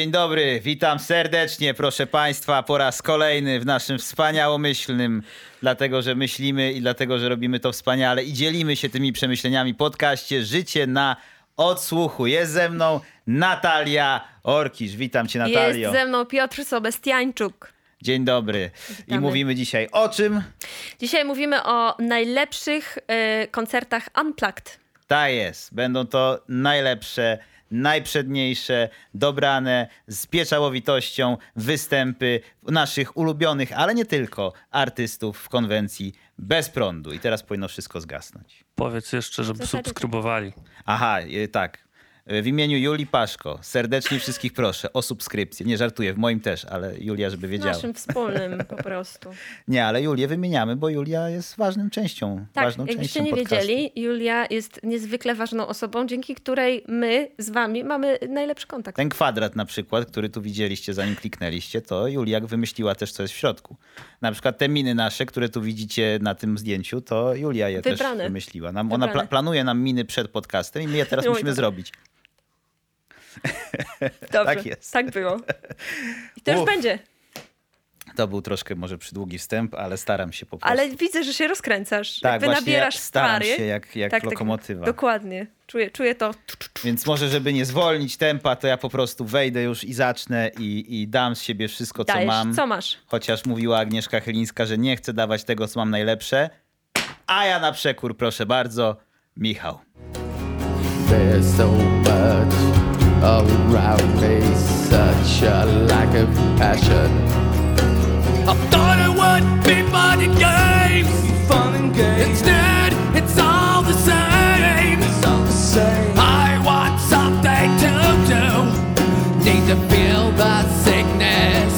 Dzień dobry, witam serdecznie, proszę Państwa, po raz kolejny w naszym wspaniałomyślnym, dlatego że myślimy i dlatego, że robimy to wspaniale i dzielimy się tymi przemyśleniami podcaście Życie na odsłuchu. Jest ze mną Natalia Orkisz. Witam Cię, Natalio. Jest ze mną Piotr Sobestiańczuk. Dzień dobry. Witamy. I mówimy dzisiaj o czym? Dzisiaj mówimy o najlepszych y, koncertach Unplugged. Tak jest. Będą to najlepsze, najprzedniejsze, dobrane, z pieczołowitością występy naszych ulubionych, ale nie tylko, artystów w konwencji bez prądu. I teraz powinno wszystko zgasnąć. Powiedz jeszcze, żeby subskrybowali. Aha, y, tak. W imieniu Julii Paszko serdecznie wszystkich proszę o subskrypcję. Nie żartuję, w moim też, ale Julia, żeby wiedziała. Naszym wspólnym po prostu. Nie, ale Julię wymieniamy, bo Julia jest ważną częścią. Tak, ważną jakbyście nie podcastu. wiedzieli, Julia jest niezwykle ważną osobą, dzięki której my z wami mamy najlepszy kontakt. Ten kwadrat na przykład, który tu widzieliście zanim kliknęliście, to Julia wymyśliła też, co jest w środku. Na przykład te miny nasze, które tu widzicie na tym zdjęciu, to Julia je Wybrane. też wymyśliła. Nam, ona pla- planuje nam miny przed podcastem i my je teraz musimy zrobić. Dobrze, tak jest. Tak było. I to już Uf. będzie. To był troszkę może przydługi wstęp, ale staram się po prostu. Ale widzę, że się rozkręcasz. Tak, Jakby właśnie nabierasz staram stary. się jak- jak lokomotywa. dokładnie. Czuję, czuję to. Więc może, żeby nie zwolnić tempa, to ja po prostu wejdę już i zacznę i, i dam z siebie wszystko, co Dajesz. mam. Co masz? Chociaż mówiła Agnieszka Chylińska, że nie chce dawać tego, co mam najlepsze. A ja na przekór, proszę bardzo, Michał. There's so much around me, such a lack of passion. I thought it would be fun and games, fun and games. Instead, it's all the same. It's all the same. I want something to do. Need to feel the sickness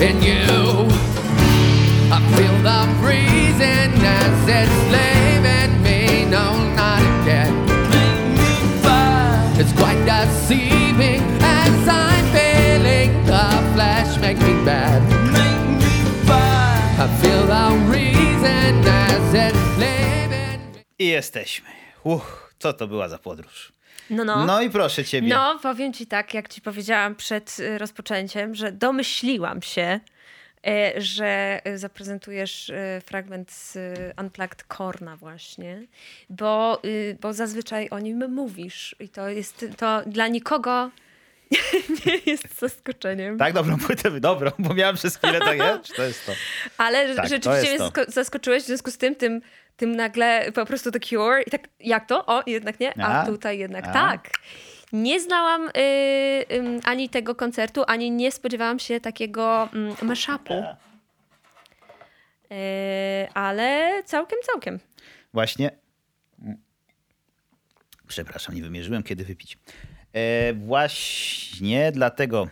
in you. I feel the reason as it's leaving me. No, not again. It's quite deceiving as jesteśmy. Uch, co to była za podróż? No, no. No i proszę ciebie. No, powiem ci tak, jak ci powiedziałam przed y, rozpoczęciem, że domyśliłam się, y, że y, zaprezentujesz fragment z Unplugged Korna właśnie, bo, bo zazwyczaj o nim mówisz i to jest to dla nikogo nie jest zaskoczeniem. Tak dobrą płytę, dobrą, bo miałem przez chwilę tak, nie? Czy to jest to? Ale Tak, rzeczywiście mnie to. zasko- zaskoczyłeś, w związku z tym, tym, tym nagle po prostu The Cure i tak, jak to? O, jednak nie, a, A? tutaj jednak A? tak. Nie znałam y, ym, ani tego koncertu, ani nie spodziewałam się takiego mm, mashupu. Y, ale całkiem, całkiem. Właśnie. Przepraszam, nie wymierzyłem, kiedy wypić. E, właśnie dlatego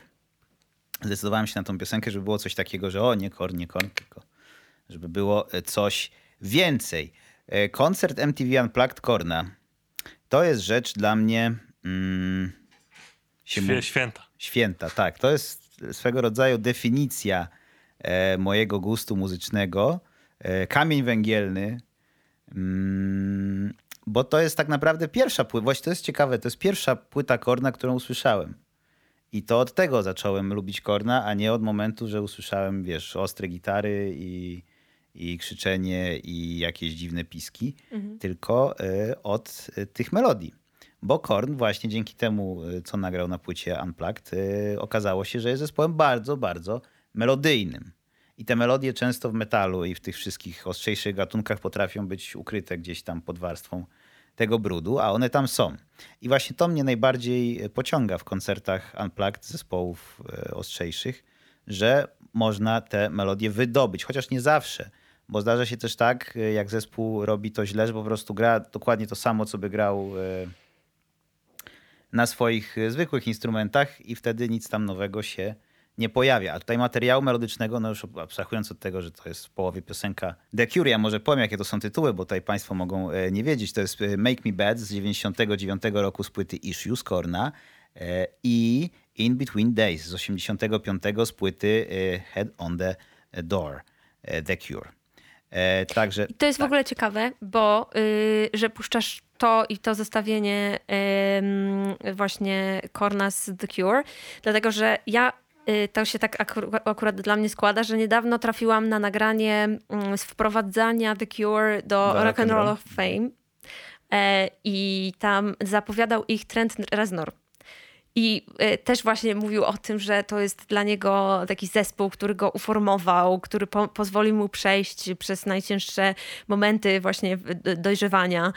zdecydowałem się na tą piosenkę, żeby było coś takiego, że o, nie korn, nie korn, tylko żeby było e, coś więcej. E, koncert MTV Unplugged Korna to jest rzecz dla mnie mm, Świe, święta. święta, tak. To jest swego rodzaju definicja e, mojego gustu muzycznego. E, kamień węgielny. Mm, bo to jest tak naprawdę pierwsza płyta, właśnie to jest ciekawe, to jest pierwsza płyta Korna, którą usłyszałem. I to od tego zacząłem lubić Korna, a nie od momentu, że usłyszałem, wiesz, ostre gitary i, i krzyczenie i jakieś dziwne piski, tylko e, od e, tych melodii. Bo Korn właśnie dzięki temu, e, co nagrał na płycie Unplugged, okazało się, że jest zespołem bardzo, bardzo melodyjnym. I te melodie często w metalu i w tych wszystkich ostrzejszych gatunkach potrafią być ukryte gdzieś tam pod warstwą tego brudu, a one tam są. I właśnie to mnie najbardziej pociąga w koncertach Unplugged zespołów ostrzejszych, że można te melodie wydobyć, chociaż nie zawsze, bo zdarza się też tak, e, jak zespół robi to źle, że po prostu gra dokładnie to samo, co by grał e, na swoich e, zwykłych instrumentach i wtedy nic tam nowego się nie pojawia. A tutaj materiału melodycznego, no już abstrahując od tego, że to jest w połowie piosenka The Cure, ja może powiem, jakie to są tytuły, bo tutaj państwo mogą e, nie wiedzieć. To jest e, Make Me Bad z 99 roku z płyty Issues Korna e, i In Between Days z 85 z płyty Head on the Door The Cure. E, Także I to jest w tak. ogóle ciekawe, bo y, że puszczasz to i to zestawienie em, właśnie Korna z The Cure, dlatego że ja y, to się tak akur- akurat dla mnie składa, że niedawno trafiłam na nagranie mm, z wprowadzania The Cure do, Do Rock and Roll of Fame e, i tam zapowiadał ich Trent Reznor. I e, też właśnie mówił o tym, że to jest dla niego taki zespół, który go uformował, który po, pozwolił mu przejść przez najcięższe momenty właśnie dojrzewania.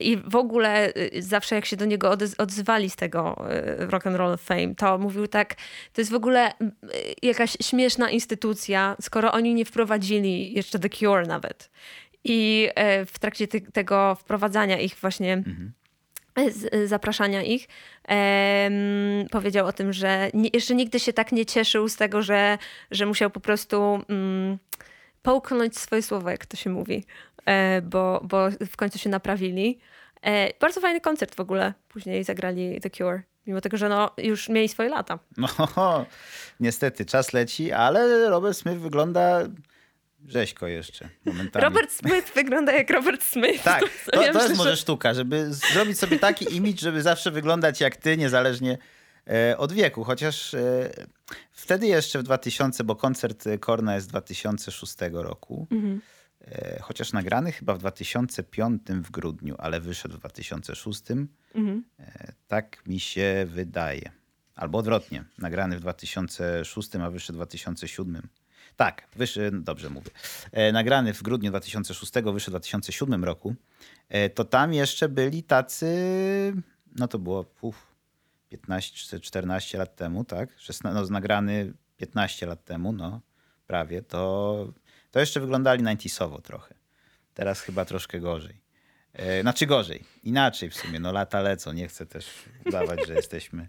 I w ogóle y, zawsze jak się do niego odez- odzywali z tego y, Rock and Roll Fame, to mówił tak, to jest w ogóle y, jakaś śmieszna instytucja, skoro oni nie wprowadzili jeszcze The Cure nawet. I e, w trakcie tego wprowadzania ich właśnie z, zapraszania ich, em, powiedział o tym, że ni- jeszcze nigdy się tak nie cieszył z tego, że, że musiał po prostu mm, połknąć swoje słowa, jak to się mówi, e, bo, bo w końcu się naprawili. E, bardzo fajny koncert w ogóle. Później zagrali The Cure, mimo tego, że no, już mieli swoje lata. No, niestety, czas leci, ale Robert Smith wygląda rzeźko jeszcze momentami. Robert Smith wygląda jak Robert Smith. Tak, to, ja to myślę, jest może że- sztuka, żeby zrobić sobie taki imidż, żeby zawsze wyglądać jak ty, niezależnie e, od wieku. Chociaż e, wtedy jeszcze w 2000, bo koncert Korna jest z 2006 roku, Mhm. e, chociaż nagrany chyba w 2005 w grudniu, ale wyszedł w 2006. Mhm. E, tak mi się wydaje. Albo odwrotnie, nagrany w 2006, a wyszedł w 2007. Tak, wyszedł, dobrze mówię. E, nagrany w grudniu 2006, wyszedł w 2007 roku. E, to tam jeszcze byli tacy, no to było uf, 15 czy 14 lat temu, tak? 16, no, nagrany 15 lat temu, no prawie. To, to jeszcze wyglądali 90sowo trochę. Teraz chyba troszkę gorzej. E, znaczy gorzej. Inaczej w sumie. No lata lecą. Nie chcę też udawać, że jesteśmy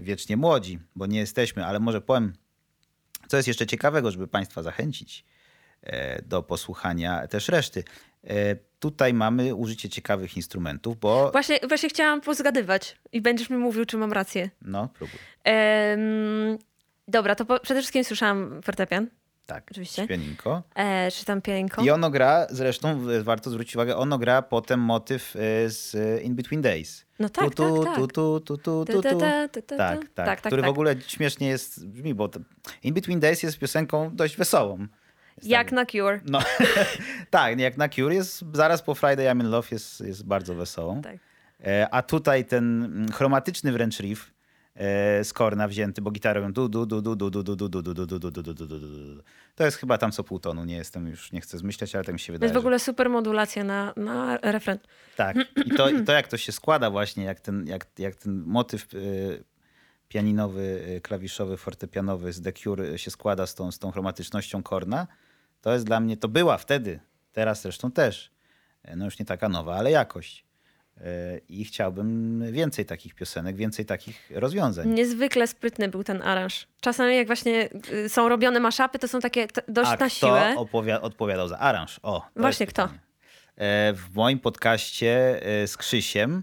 wiecznie młodzi, bo nie jesteśmy, ale może powiem, co jest jeszcze ciekawego, żeby Państwa zachęcić e, do posłuchania też reszty. E, tutaj mamy użycie ciekawych instrumentów, bo... Właśnie, właśnie chciałam pozgadywać i będziesz mi mówił, czy mam rację. No, próbuj. Em, dobra, to po, przede wszystkim słyszałam fortepian, Tak, Oczywiście. pianinko. e, czy tam pianko. I ono gra, zresztą warto zwrócić uwagę, ono gra potem motyw e, z e, In Between Days. No tak, tu, tak, tu, tak. tu, tu, tu, tu, tu. ta, ta, ta, Tak, ta. tak, tak, tak, który w tak. ogóle śmiesznie jest, brzmi, bo In Between Days jest piosenką dość wesołą. Jest Jak tak- na Cure. No, tak, jak na Cure jest, zaraz po Friday I'm in Love jest, jest bardzo wesołą. Tak. E, A tutaj ten mm, chromatyczny wręcz riff z Korna wzięty, bo gitarę robią du du du du du du du du du du du du du du du du du. To jest chyba tam co pół tonu, nie jestem już, nie chcę zmyślać, ale tak mi się To wydaje. jest w ogóle super modulacja na, na refren. Tak. I to, I to jak to się składa właśnie, jak ten, jak, jak ten motyw y, pianinowy, y, klawiszowy, fortepianowy z The Cure się składa z tą, z tą chromatycznością Korna, to jest dla mnie, to była wtedy, teraz zresztą też, y, no już nie taka nowa, ale jakość. Y, I chciałbym więcej takich piosenek, więcej takich rozwiązań. Niezwykle sprytny był ten aranż. Czasami jak właśnie y, są robione maszapy, to są takie dość A na kto siłę. opowia- odpowiadał za aranż? O, Właśnie kto? E, W moim podcaście e, z Krzysiem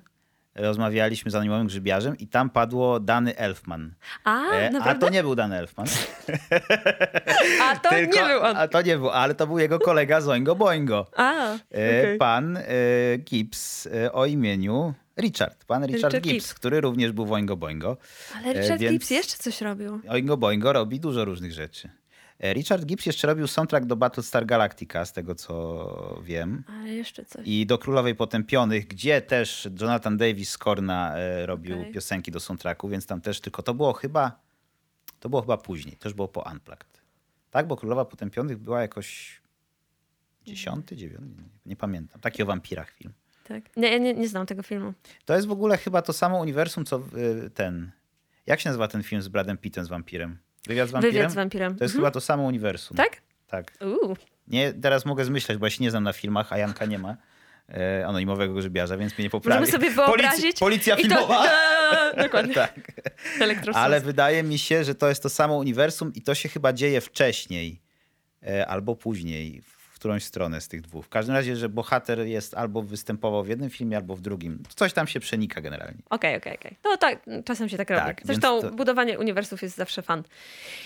rozmawialiśmy z animowym grzybiarzem i tam padło Dany Elfman. A, E, A to nie był Dan Elfman. A to tylko- nie był on. A to nie był, ale to był jego kolega Zoingo Boingo. A, E, okej. Pan e, Gibbs e, o imieniu Richard. Pan Richard, Richard Gibbs, Gibbs. który również był w Oingo Boingo. Ale Richard e, więc- Gibbs jeszcze coś robił. Oingo Boingo robi dużo różnych rzeczy. E, Richard Gibbs jeszcze robił soundtrack do Battlestar Galactica, z tego co wiem. Ale jeszcze coś. I do Królowej Potępionych, gdzie też Jonathan Davis z Korna e, robił Okej. piosenki do soundtracku, więc tam też tylko to było chyba to było chyba później, też było po Unplugged. Tak, bo Królowa Potępionych była jakoś dziesiąty, dziewiąty, nie, pamiętam. Taki o wampirach film. Tak. Nie, ja nie, nie znam tego filmu. To jest w ogóle chyba to samo uniwersum, co y, ten... Jak się nazywa ten film z Bradem Pittem z wampirem? Wywiad z wampirem? Wywiad z wampirem. To jest chyba to samo uniwersum. Tak? Tak. Uuu. Nie, teraz mogę zmyślać, bo ja się nie znam na filmach, a Janka nie ma e, anonimowego grzybiarza, więc mnie nie poprawi. Możemy sobie wyobrazić. Policja, policja to- filmowa. Eee, Dokładnie. tak. Ale wydaje mi się, że to jest to samo uniwersum i to się chyba dzieje wcześniej e, albo później. W którąś stronę z tych dwóch. W każdym razie, że bohater jest albo występował w jednym filmie, albo w drugim. Coś tam się przenika generalnie. Okej, okej, okej. No tak, czasem się tak robi. Tak, Zresztą więc to- budowanie uniwersów jest zawsze fan.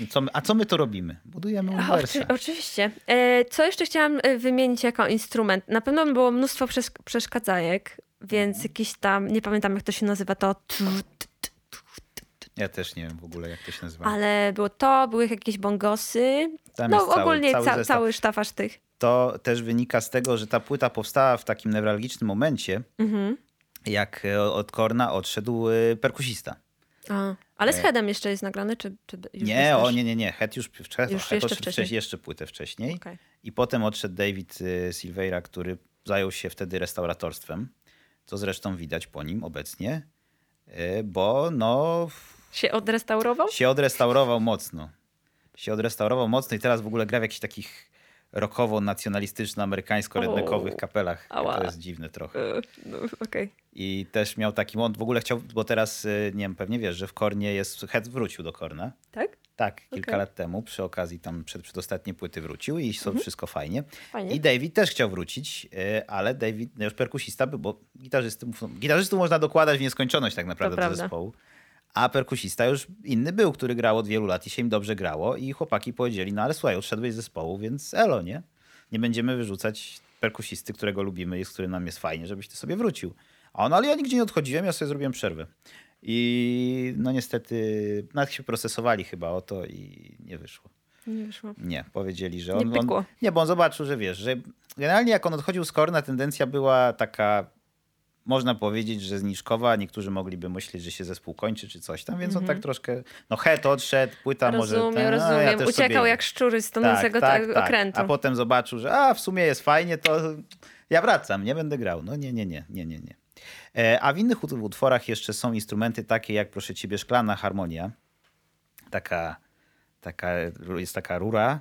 Co my, a co my to robimy? Budujemy uniwersa. oczy, oczywiście. E, co jeszcze chciałam e, wymienić jako instrument? Na pewno było mnóstwo przesz przeszkadzajek, więc Mhm. jakiś tam, nie pamiętam jak to się nazywa, to Ja też nie wiem w ogóle, jak to się nazywa. ale było to, były jakieś bongosy. Tam no jest cały- ogólnie cały ca cały sztafaż tych. To też wynika z tego, że ta płyta powstała w takim newralgicznym momencie, Mhm. jak e, od Korna odszedł e, perkusista. A, ale z Headem jeszcze jest nagrany, czy, czy Nie, o nie, nie, nie. Het już, Już Het jeszcze wcześniej. jeszcze płytę wcześniej. Okej. I potem odszedł David Silveira, który zajął się wtedy restauratorstwem, co zresztą widać po nim obecnie, bo no, Się odrestaurował? się odrestaurował mocno. Się odrestaurował mocno i teraz w ogóle gra w jakichś takich rokowo-nacjonalistyczno-amerykańsko-rednekowych kapelach. Ała. To jest dziwne trochę. E, no, Okej. I też miał taki, on w ogóle chciał, bo teraz, y, nie wiem, pewnie wiesz, że w Kornie jest, Het wrócił do Korna. Tak? Tak, kilka Okej. lat temu, przy okazji tam przed, przedostatniej płyty wrócił i są wszystko fajnie. Mhm. Fajnie. I David też chciał wrócić, e, ale David, no już perkusista był, bo gitarzystów, gitarzystów można dokładać w nieskończoność tak naprawdę do zespołu. A perkusista już inny był, który grał od wielu lat i się im dobrze grało i chłopaki powiedzieli, no ale słuchaj, odszedłeś z zespołu, więc elo, nie? Nie będziemy wyrzucać perkusisty, którego lubimy i z którym nam jest fajnie, żebyś ty sobie wrócił. A on, ale ja nigdzie nie odchodziłem, ja sobie zrobiłem przerwę. I no niestety, nawet się procesowali chyba o to i nie wyszło. Nie wyszło. Nie, powiedzieli, że Nie on, on... pykło. Nie, bo on zobaczył, że wiesz, że generalnie jak on odchodził z Korna, tendencja była taka, można powiedzieć, że zniżkowa. Niektórzy mogliby myśleć, że się zespół kończy czy coś tam, więc on tak troszkę, no het odszedł, płyta może... Mhm. Rozumiem, no, rozumiem. ja Uciekał sobie... jak szczury z tonącego tak, tak, tak. okrętu. A potem zobaczył, że a w sumie jest fajnie, to ja wracam, nie będę grał. No nie, nie, nie, nie, nie, nie. E, A w innych ut- utworach jeszcze są instrumenty takie jak, proszę ciebie, szklana harmonia. Taka, taka, jest taka rura,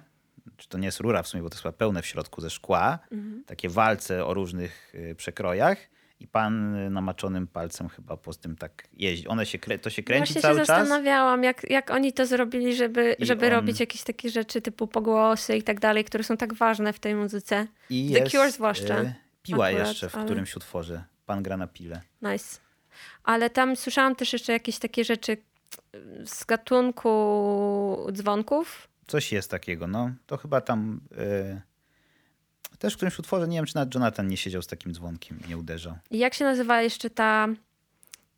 czy to nie jest rura w sumie, bo to jest chyba pełne w środku ze szkła. Mhm. Takie walce o różnych y, przekrojach. I pan y, namaczonym palcem chyba po tym tak jeździ. One się, to się kręci Właśnie cały się czas. zastanawiałam, jak, jak oni to zrobili, żeby, I żeby on- robić jakieś takie rzeczy typu pogłosy i tak dalej, które są tak ważne w tej muzyce. I The jest, Cure zwłaszcza. y, Piła Akurat, jeszcze w ale- którymś utworze. Pan gra na pile. Nice. Ale tam słyszałam też jeszcze jakieś takie rzeczy z gatunku dzwonków. Coś jest takiego, no. To chyba tam y, też w którymś utworze, nie wiem, czy nawet Jonathan nie siedział z takim dzwonkiem i nie uderzał. I jak się nazywa jeszcze ta,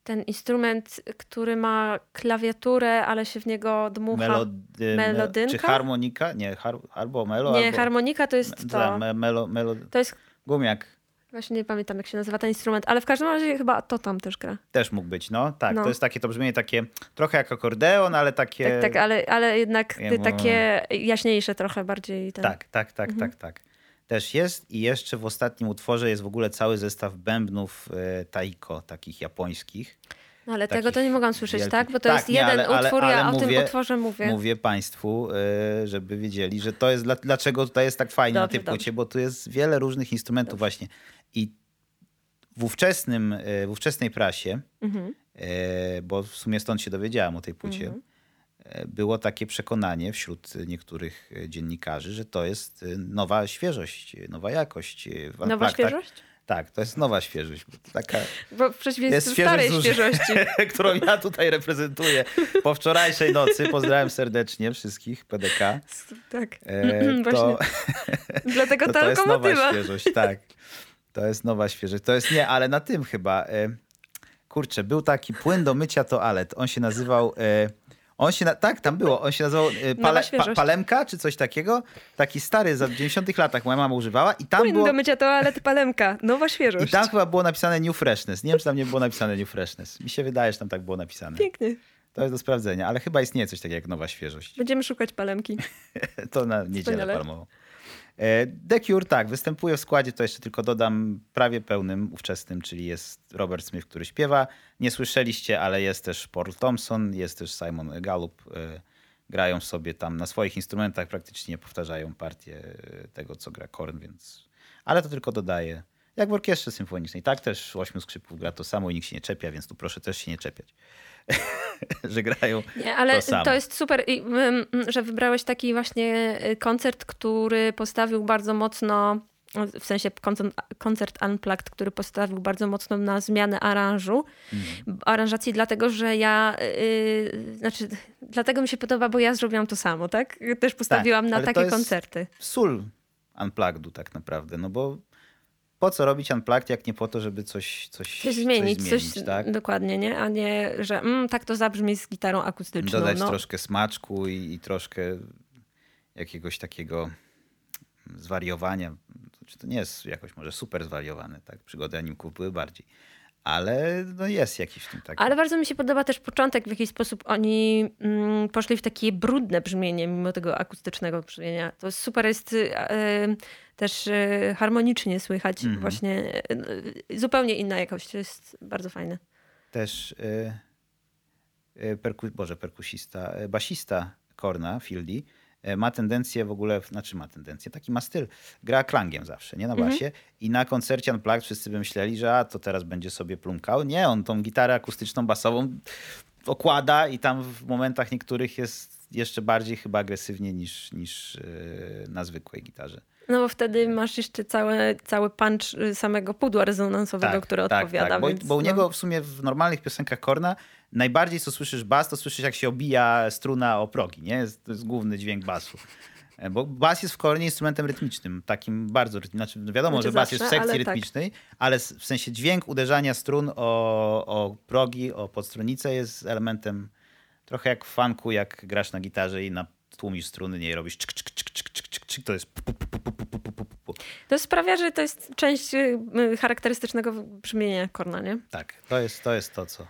ten instrument, który ma klawiaturę, ale się w niego dmucha? Melody, melodynka? Czy harmonika? Nie, har, albo melo, Nie, albo... harmonika to jest to. Me, melo, melo, To jest, gumiak właśnie nie pamiętam jak się nazywa ten instrument, ale w każdym razie chyba to tam też gra. też mógł być, no. Tak, No. to jest takie, to brzmienie takie, trochę jak akordeon, ale takie... Tak, tak, ale, ale jednak Ja takie jaśniejsze trochę bardziej. Ten. Tak, tak, tak, Mhm. tak, tak. Też jest i jeszcze w ostatnim utworze jest w ogóle cały zestaw bębnów e, taiko, takich japońskich. No, ale tego to nie mogłam słyszeć, wielkich. tak? Bo to Tak, jest nie, jeden ale- ale- utwór, ale ja o mówię- tym utworze mówię. Mówię państwu, e, żeby wiedzieli, że to jest, dla- dlaczego tutaj jest tak fajnie na Dobrze, tej płycie, dobrze. bo tu jest wiele różnych instrumentów właśnie. I w, ówczesnym, e, w ówczesnej prasie, Mhm. bo w sumie stąd się dowiedziałam o tej płycie, Mhm. Było takie przekonanie wśród niektórych dziennikarzy, że to jest e, nowa świeżość, nowa jakość. e, w Nowa świeżość? Tak, to jest nowa świeżość. Taka, Bo w przeciwieństwie Jest świeżość starej róż- świeżości. którą ja tutaj reprezentuję po wczorajszej nocy. Pozdrawiam serdecznie wszystkich PDK. tak. E, Właśnie. to, Dlatego to, ta to jest nowa świeżość, tak. To jest nowa świeżość. To jest nie, ale na tym chyba. E, kurczę, był taki płyn do mycia toalet. On się nazywał. E, on się, na, tak, tam było. On się nazywał e, pale, pa. Palemka, czy coś takiego. Taki stary, za 90 latach moja mama używała. I tam Płyn było. do mycia toalet palemka. Nowa I świeżość. tam chyba było napisane New Freshness. Nie wiem, czy tam nie było napisane New Freshness. Mi się wydaje, że tam tak było napisane. Pięknie. To jest do sprawdzenia, ale chyba istnieje coś takiego jak nowa świeżość. Będziemy szukać palemki. To na niedzielę Wspaniale. palmową. E, The Cure, tak, występuje w składzie, to jeszcze tylko dodam, prawie pełnym, ówczesnym, czyli jest Robert Smith, który śpiewa. Nie słyszeliście, ale jest też Paul Thompson, jest też Simon Gallup. E, Grają sobie tam na swoich instrumentach, praktycznie powtarzają partię e, tego, co gra Korn, więc... Ale to tylko dodaje Jak w orkiestrze symfonicznej. Tak też ośmiu skrzypków gra to samo i nikt się nie czepia, więc tu proszę też się nie czepiać. że grają Nie, ale to samo. to jest super, i, mm, że wybrałeś taki właśnie y, koncert, który postawił bardzo mocno, w sensie koncert, koncert Unplugged, który postawił bardzo mocno na zmianę aranżu, Mhm. aranżacji, dlatego że ja, yy, znaczy, dlatego mi się podoba, bo ja zrobiłam to samo, tak? Też postawiłam na ale to takie koncerty. Sól Unplugged'u tak naprawdę, no bo po co robić Unplugged, jak nie po to, żeby coś, coś, Coś zmienić, coś, zmienić, tak? dokładnie, nie? A nie, że mm, tak to zabrzmi z gitarą akustyczną. Dodać no. troszkę smaczku i, i troszkę jakiegoś takiego zwariowania. Czy to nie jest jakoś może super zwariowane, tak? Przygody animków były bardziej. Ale no jest jakiś w tym taki. Ale bardzo mi się podoba też początek, w jaki sposób oni mm, poszli w takie brudne brzmienie, mimo tego akustycznego brzmienia. To super jest y, y, też y, harmonicznie słychać Mhm. właśnie y, zupełnie inna jakość. To jest bardzo fajne. Też y, y, perku, Boże, perkusista, basista Korna, Fieldy, ma tendencję w ogóle, znaczy ma tendencję, taki ma styl, gra klangiem zawsze, nie na basie i na koncercie Unplugged wszyscy by myśleli, że a, to teraz będzie sobie plumkał. Nie, on tą gitarę akustyczną, basową okłada i tam w momentach niektórych jest jeszcze bardziej chyba agresywnie niż, niż y, na zwykłej gitarze. No bo wtedy masz jeszcze całe, cały punch y, samego pudła rezonansowego, które odpowiada. Tak, bo, więc, bo u no. niego w sumie w normalnych piosenkach Korna najbardziej co słyszysz bas, to słyszysz jak się obija struna o progi, nie? To jest główny dźwięk basu. E, bo bas jest w kornie instrumentem rytmicznym, takim bardzo rytmicznym. Znaczy, no wiadomo, znaczy że bas jest w sekcji ale tak. rytmicznej, tak. ale w sensie dźwięk uderzania strun o, o progi, o podstronnicę jest elementem trochę jak w funku, jak grasz na gitarze i na tłumisz struny, nie robisz to jest To sprawia, że to jest część y, charakterystycznego brzmienia korna, nie? Tak, to jest to, jest to co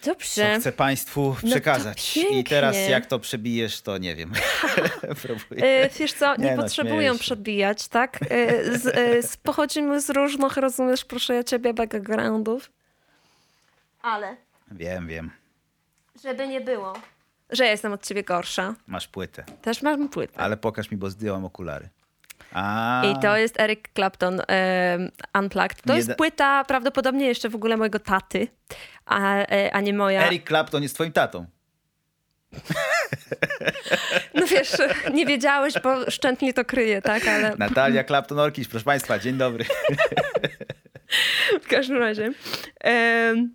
co Dobrze. chcę Państwu to przekazać. I pięknie. teraz jak to przebijesz, to nie wiem. Próbuję. E, Wiesz co, nie, Nie no, potrzebują przebijać, tak? E, Z, e, z, pochodzimy z różnych, rozumiesz, proszę ja ciebie, backgroundów. Ale, Wiem, wiem. żeby nie było, że ja jestem od ciebie gorsza, Masz płytę. też mam płytę. Ale pokaż mi, bo zdjąłem okulary. A, I to jest Eric Clapton e, Unplugged. To Nie jest da- płyta prawdopodobnie jeszcze w ogóle mojego taty, a, e, a nie moja. Eric Clapton jest twoim tatą. No wiesz, nie wiedziałeś, bo szczętnie to kryje, tak? Ale Natalia Clapton-Orkiś, proszę Państwa, dzień dobry. W każdym razie. em,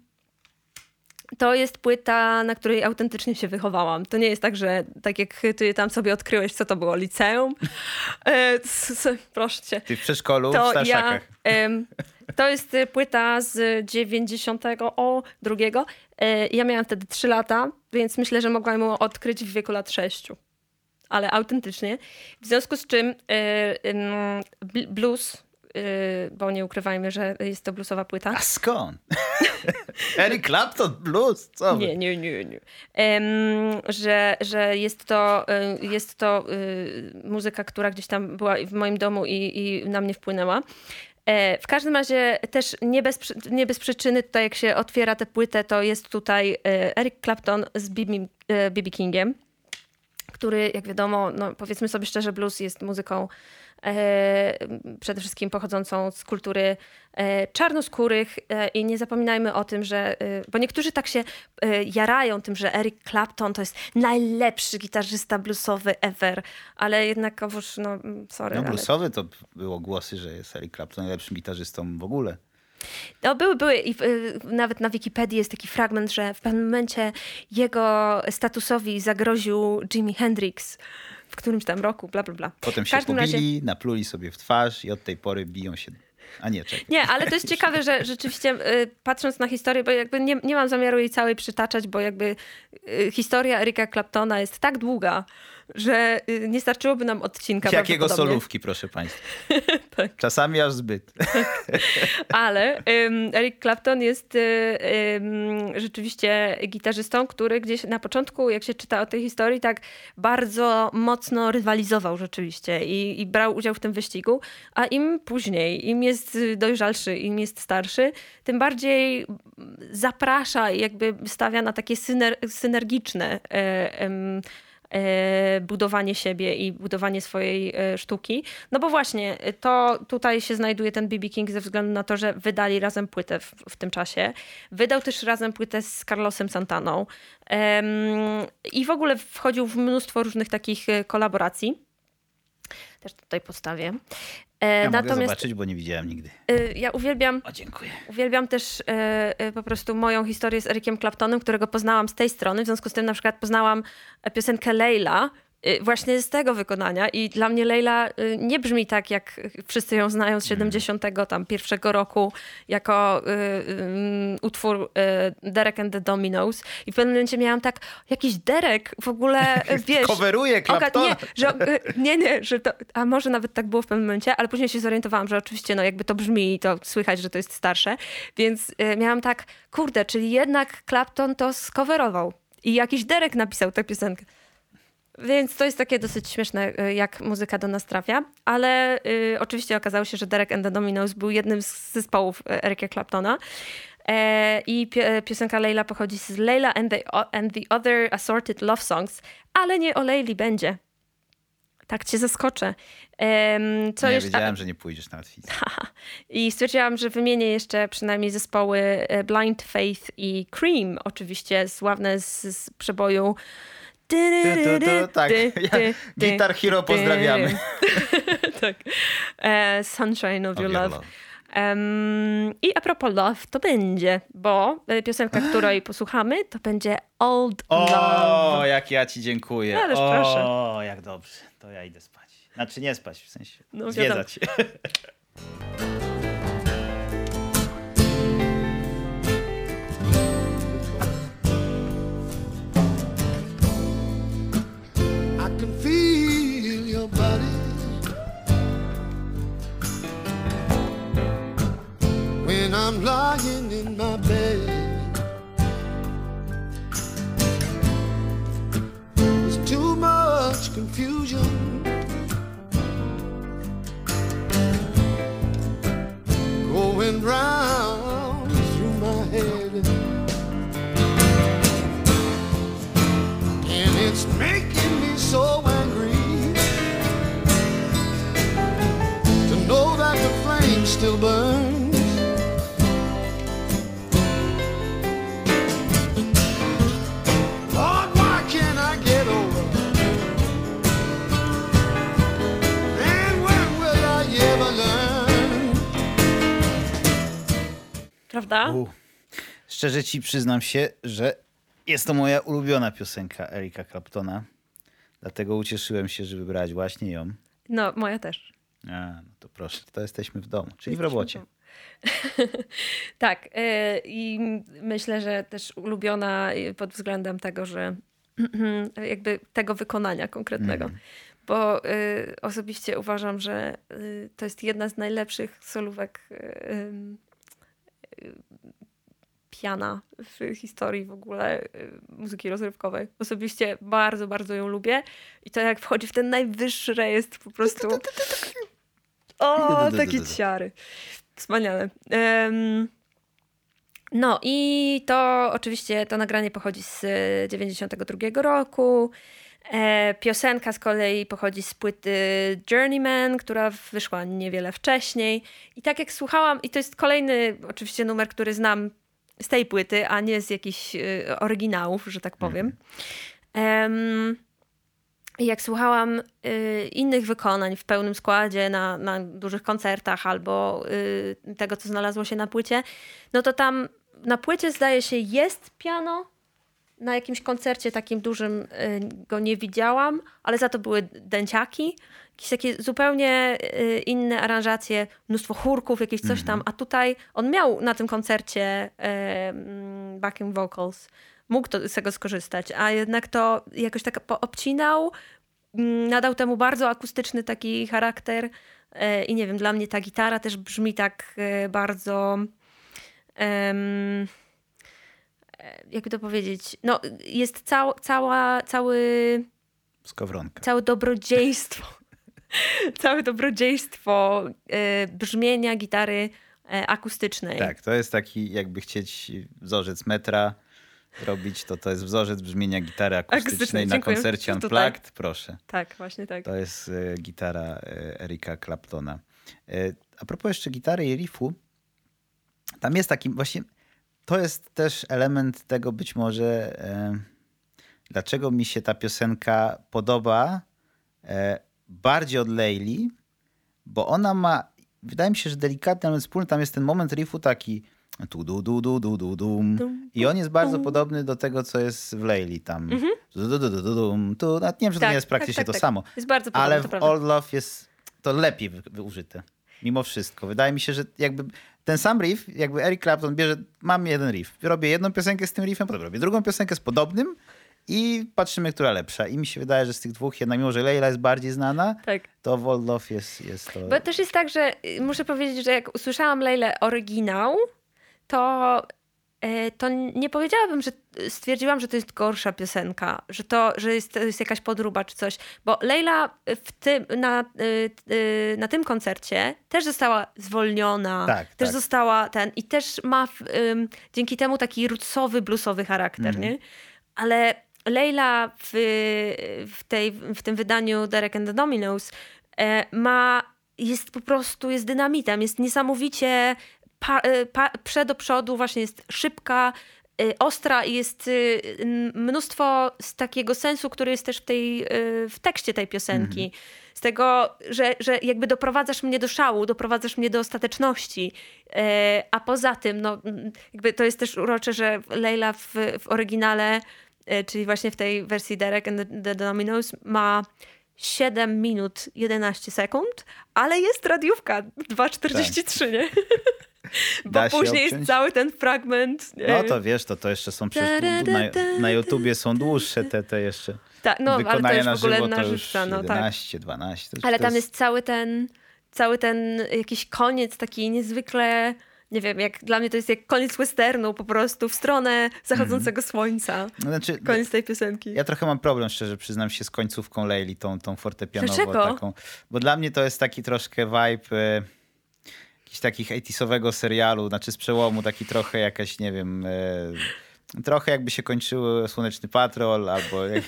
to jest płyta, na której autentycznie się wychowałam. To nie jest tak, że tak jak ty tam sobie odkryłeś, co to było, liceum. E, proszę cię. Ty w przedszkolu, w To ja, Starszakach. em, to jest y, płyta z 92. E, Ja miałam wtedy 3 lata, więc myślę, że mogłam ją odkryć w wieku lat 6. Ale autentycznie. W związku z czym e, blues, bo nie ukrywajmy, że jest to bluesowa płyta. A skąd? Eric Clapton, blues, co? Nie, nie, nie, nie. Em, że, że jest to, y, jest to y, muzyka, która gdzieś tam była w moim domu i, i na mnie wpłynęła. E, W każdym razie też nie bez, nie bez przyczyny tutaj jak się otwiera tę płytę, to jest tutaj Eric Clapton z B.B. Kingiem, który jak wiadomo, no powiedzmy sobie szczerze, blues jest muzyką przede wszystkim pochodzącą z kultury e, czarnoskórych e, i nie zapominajmy o tym, że, e, bo niektórzy tak się e, jarają tym, że Eric Clapton to jest najlepszy gitarzysta bluesowy ever, ale jednakowoż, no mm, sorry, No ale bluesowy to było głosy, że jest Eric Clapton najlepszym gitarzystą w ogóle. No, były, były. I nawet na Wikipedii jest taki fragment, że w pewnym momencie jego statusowi zagroził Jimi Hendrix w którymś tam roku, bla, bla, bla. Potem się każdym razie- pobili, napluli sobie w twarz i od tej pory biją się. A nie, czekaj. Nie, ale to jest ciekawe, że rzeczywiście y, patrząc na historię, bo jakby nie, nie mam zamiaru jej całej przytaczać, bo jakby y, historia Erika Claptona jest tak długa, że y, nie starczyłoby nam odcinka Jakiego solówki, proszę Państwa. Tak. Czasami aż zbyt. Ale ym, Eric Clapton jest y, ym, rzeczywiście gitarzystą, który gdzieś na początku, jak się czyta o tej historii, tak bardzo mocno rywalizował rzeczywiście i, i brał udział w tym wyścigu. A im później, im jest dojrzalszy, im jest starszy, tym bardziej zaprasza i jakby stawia na takie syner, synergiczne e, budowanie siebie i budowanie swojej e, sztuki. No bo właśnie to tutaj się znajduje ten BB King ze względu na to, że wydali razem płytę w, w tym czasie. Wydał też razem płytę z Carlosem Santaną i w ogóle wchodził w mnóstwo różnych takich kolaboracji. Też tutaj postawię. Ja Natomiast, mogę zobaczyć, bo nie widziałem nigdy. Ja uwielbiam. O, dziękuję. Uwielbiam też po prostu moją historię z Erikiem Claptonem, którego poznałam z tej strony. W związku z tym na przykład poznałam piosenkę Leila, Y, właśnie z tego wykonania. I dla mnie Leila y, nie brzmi tak, jak wszyscy ją znają z 70 tam pierwszego roku jako y, y, utwór y, Derek and the Dominos i w pewnym momencie miałam tak, jakiś Derek w ogóle, wiesz... Coveruje Claptona. Nie, że, nie, nie, że to, a może nawet tak było w pewnym momencie, ale później się zorientowałam, że oczywiście no jakby to brzmi i to słychać, że to jest starsze, więc y, miałam tak, kurde, czyli jednak Clapton to skowerował. I jakiś Derek napisał tę piosenkę. Więc to jest takie dosyć śmieszne, y, jak muzyka do nas trafia. Ale y, oczywiście okazało się, że Derek and the Dominos był jednym z zespołów y, Erika Claptona. E, I piosenka Leila pochodzi z Leila and the, and the Other Assorted Love Songs, ale nie o Leili będzie. Tak cię zaskoczę. Co nie, jeszcze... wiedziałem, że nie pójdziesz na łatwiznę. I stwierdziłam, że wymienię jeszcze przynajmniej zespoły Blind Faith i Cream, oczywiście sławne z, z przeboju tak, Guitar Hero pozdrawiamy. tak. E, Sunshine of, Your Love. Um, I a propos love, to będzie, bo e, piosenka, której posłuchamy, to będzie Old o, Love. O, jak ja ci dziękuję. Ależ o, proszę. O, jak dobrze. To ja idę spać. Znaczy nie spać, w sensie no, zwiedzać. I'm lying in my bed. There's too much confusion. Going round prawda? U. Szczerze ci przyznam się, że jest to moja ulubiona piosenka Erika Claptona. Dlatego ucieszyłem się, że wybrać właśnie ją. No, moja też. A, no to proszę, to jesteśmy w domu, czyli w robocie. tak. Yy, I myślę, że też ulubiona pod względem tego, że jakby tego wykonania konkretnego. Mm. Bo y, osobiście uważam, że to jest jedna z najlepszych solówek piana w historii w ogóle y, muzyki rozrywkowej. Osobiście bardzo, bardzo ją lubię i to jak wchodzi w ten najwyższy rejestr po prostu... O, takie ciary. Wspaniale. Um, no i to oczywiście to nagranie pochodzi z 92 roku. E, piosenka z kolei pochodzi z płyty Journeyman, która wyszła niewiele wcześniej. I tak jak słuchałam, i to jest kolejny oczywiście numer, który znam z tej płyty, a nie z jakichś y, oryginałów, że tak powiem. Um, jak słuchałam y, innych wykonań w pełnym składzie na, na dużych koncertach albo y, tego, co znalazło się na płycie, no to tam na płycie zdaje się jest piano, na jakimś koncercie takim dużym y, go nie widziałam, ale za to były dęciaki, jakieś takie zupełnie y, inne aranżacje, mnóstwo chórków, jakieś coś tam, mhm. a tutaj on miał na tym koncercie y, backing vocals, mógł to, z tego skorzystać, a jednak to jakoś tak obcinał, mm, nadał temu bardzo akustyczny taki charakter i nie wiem, dla mnie ta gitara też brzmi tak bardzo... Um, jakby to powiedzieć, no jest cał, cała, cały... Skowronka. Całe dobrodziejstwo. całe dobrodziejstwo y, brzmienia gitary y, akustycznej. Tak, to jest taki jakby chcieć wzorzec metra robić, to to jest wzorzec brzmienia gitary akustycznej Akustycznej, na dziękuję. koncercie. Unplugged. Proszę. Tak, właśnie tak. To jest e, gitara e, Erika Claptona. E, a propos jeszcze gitary i riffu, tam jest taki właśnie, to jest też element tego być może, e, dlaczego mi się ta piosenka podoba e, bardziej od Leili, bo ona ma, wydaje mi się, że delikatny, ale wspólny, tam jest ten moment riffu taki tu du du du du du dum i on jest bardzo podobny do tego, co jest w Leili tam. Du, du, du, du, du, dum, tu, nie wiem, czy to nie jest praktycznie tak, to tak. samo. Bardzo podobne, Ale to w. Old Love jest to lepiej użyte. Mimo wszystko. Wydaje mi się, że jakby ten sam riff, jakby Eric Clapton bierze, mam jeden riff, robię jedną piosenkę z tym riffem, potem robię drugą piosenkę z podobnym i patrzymy, która lepsza. I mi się wydaje, że z tych dwóch, jednak mimo, że Leila jest bardziej znana, Tak. to w Old Love jest, jest to... Bo też jest tak, że y, muszę powiedzieć, że jak usłyszałam Lejle oryginał, to, to nie powiedziałabym, że stwierdziłam, że to jest gorsza piosenka, że to, że jest, to jest jakaś podróba czy coś. Bo Lejla w tym, na, na tym koncercie też została zwolniona, Tak, też tak. została ten i też ma w, ym, dzięki temu taki rucowy, bluesowy charakter, Mhm. nie? Ale Leila w, w, tej, w tym wydaniu Derek and the Dominos e, ma, jest po prostu, jest dynamitem, jest niesamowicie pa, e, pa, do przodu, właśnie jest szybka, e, ostra i jest m, mnóstwo z takiego sensu, który jest też w, tej, w tekście tej piosenki. Z tego, że, że jakby doprowadzasz mnie do szału, doprowadzasz mnie do ostateczności. E, a poza tym, no, jakby to jest też urocze, że Leila w, w oryginale, e, czyli właśnie w tej wersji Derek and the, Dominos, ma 7 minut 11 sekund, ale jest radiówka 2,43, nie? Bo później jest cały ten fragment. No to wiesz, to, to jeszcze są przecież, na, na YouTubie są dłuższe te, te jeszcze tak, no, ale to już w na ogóle żywo, na to już żywca, no tak. 11, 12. To już Ale to tam jest cały ten, cały ten jakiś koniec taki niezwykle, nie wiem, jak dla mnie to jest jak koniec westernu po prostu w stronę zachodzącego słońca. No, Znaczy, Koniec tej piosenki. Ja trochę mam problem, szczerze przyznam się, z końcówką Leili, tą, tą fortepianową Dlaczego? taką. Bo dla mnie to jest taki troszkę vibe e, jakiś takich 80 serialu, znaczy z przełomu, taki trochę jakaś, nie wiem, e, trochę jakby się kończył Słoneczny Patrol, albo, jak,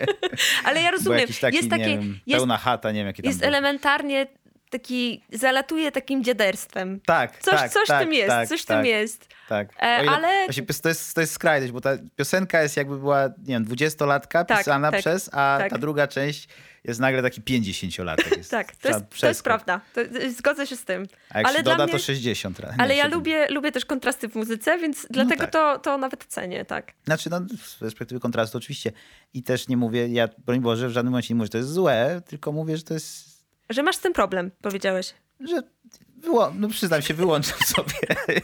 Ale ja rozumiem, taki, jest takie, wiem, jest, pełna chata, nie wiem, jakie tam jest elementarnie taki, zalatuje takim dziaderstwem. Tak, Coś, tak, coś tak, tym jest, tak, coś tak, tym jest. Tak. E, ile- ale- Właśnie, to, jest, to jest skrajność, bo ta piosenka jest jakby była, nie wiem, dwudziestolatka Tak, pisana tak, przez, a tak. ta druga część jest nagle taki pięćdziesięciolatek. Tak, to jest, to jest prawda. To, zgodzę się z tym. A jak ale się doda, mnie, to 60. ra- Ale nie, ja 7. lubię, lubię też kontrasty w muzyce, więc dlatego tak. to, to nawet cenię, tak. Znaczy, no, z perspektywy kontrastu oczywiście. I też nie mówię, ja broń Boże, w żadnym momencie nie mówię, że to jest złe, tylko mówię, że to jest, Że masz z tym problem, powiedziałeś. że wyło- no przyznam się, wyłączam sobie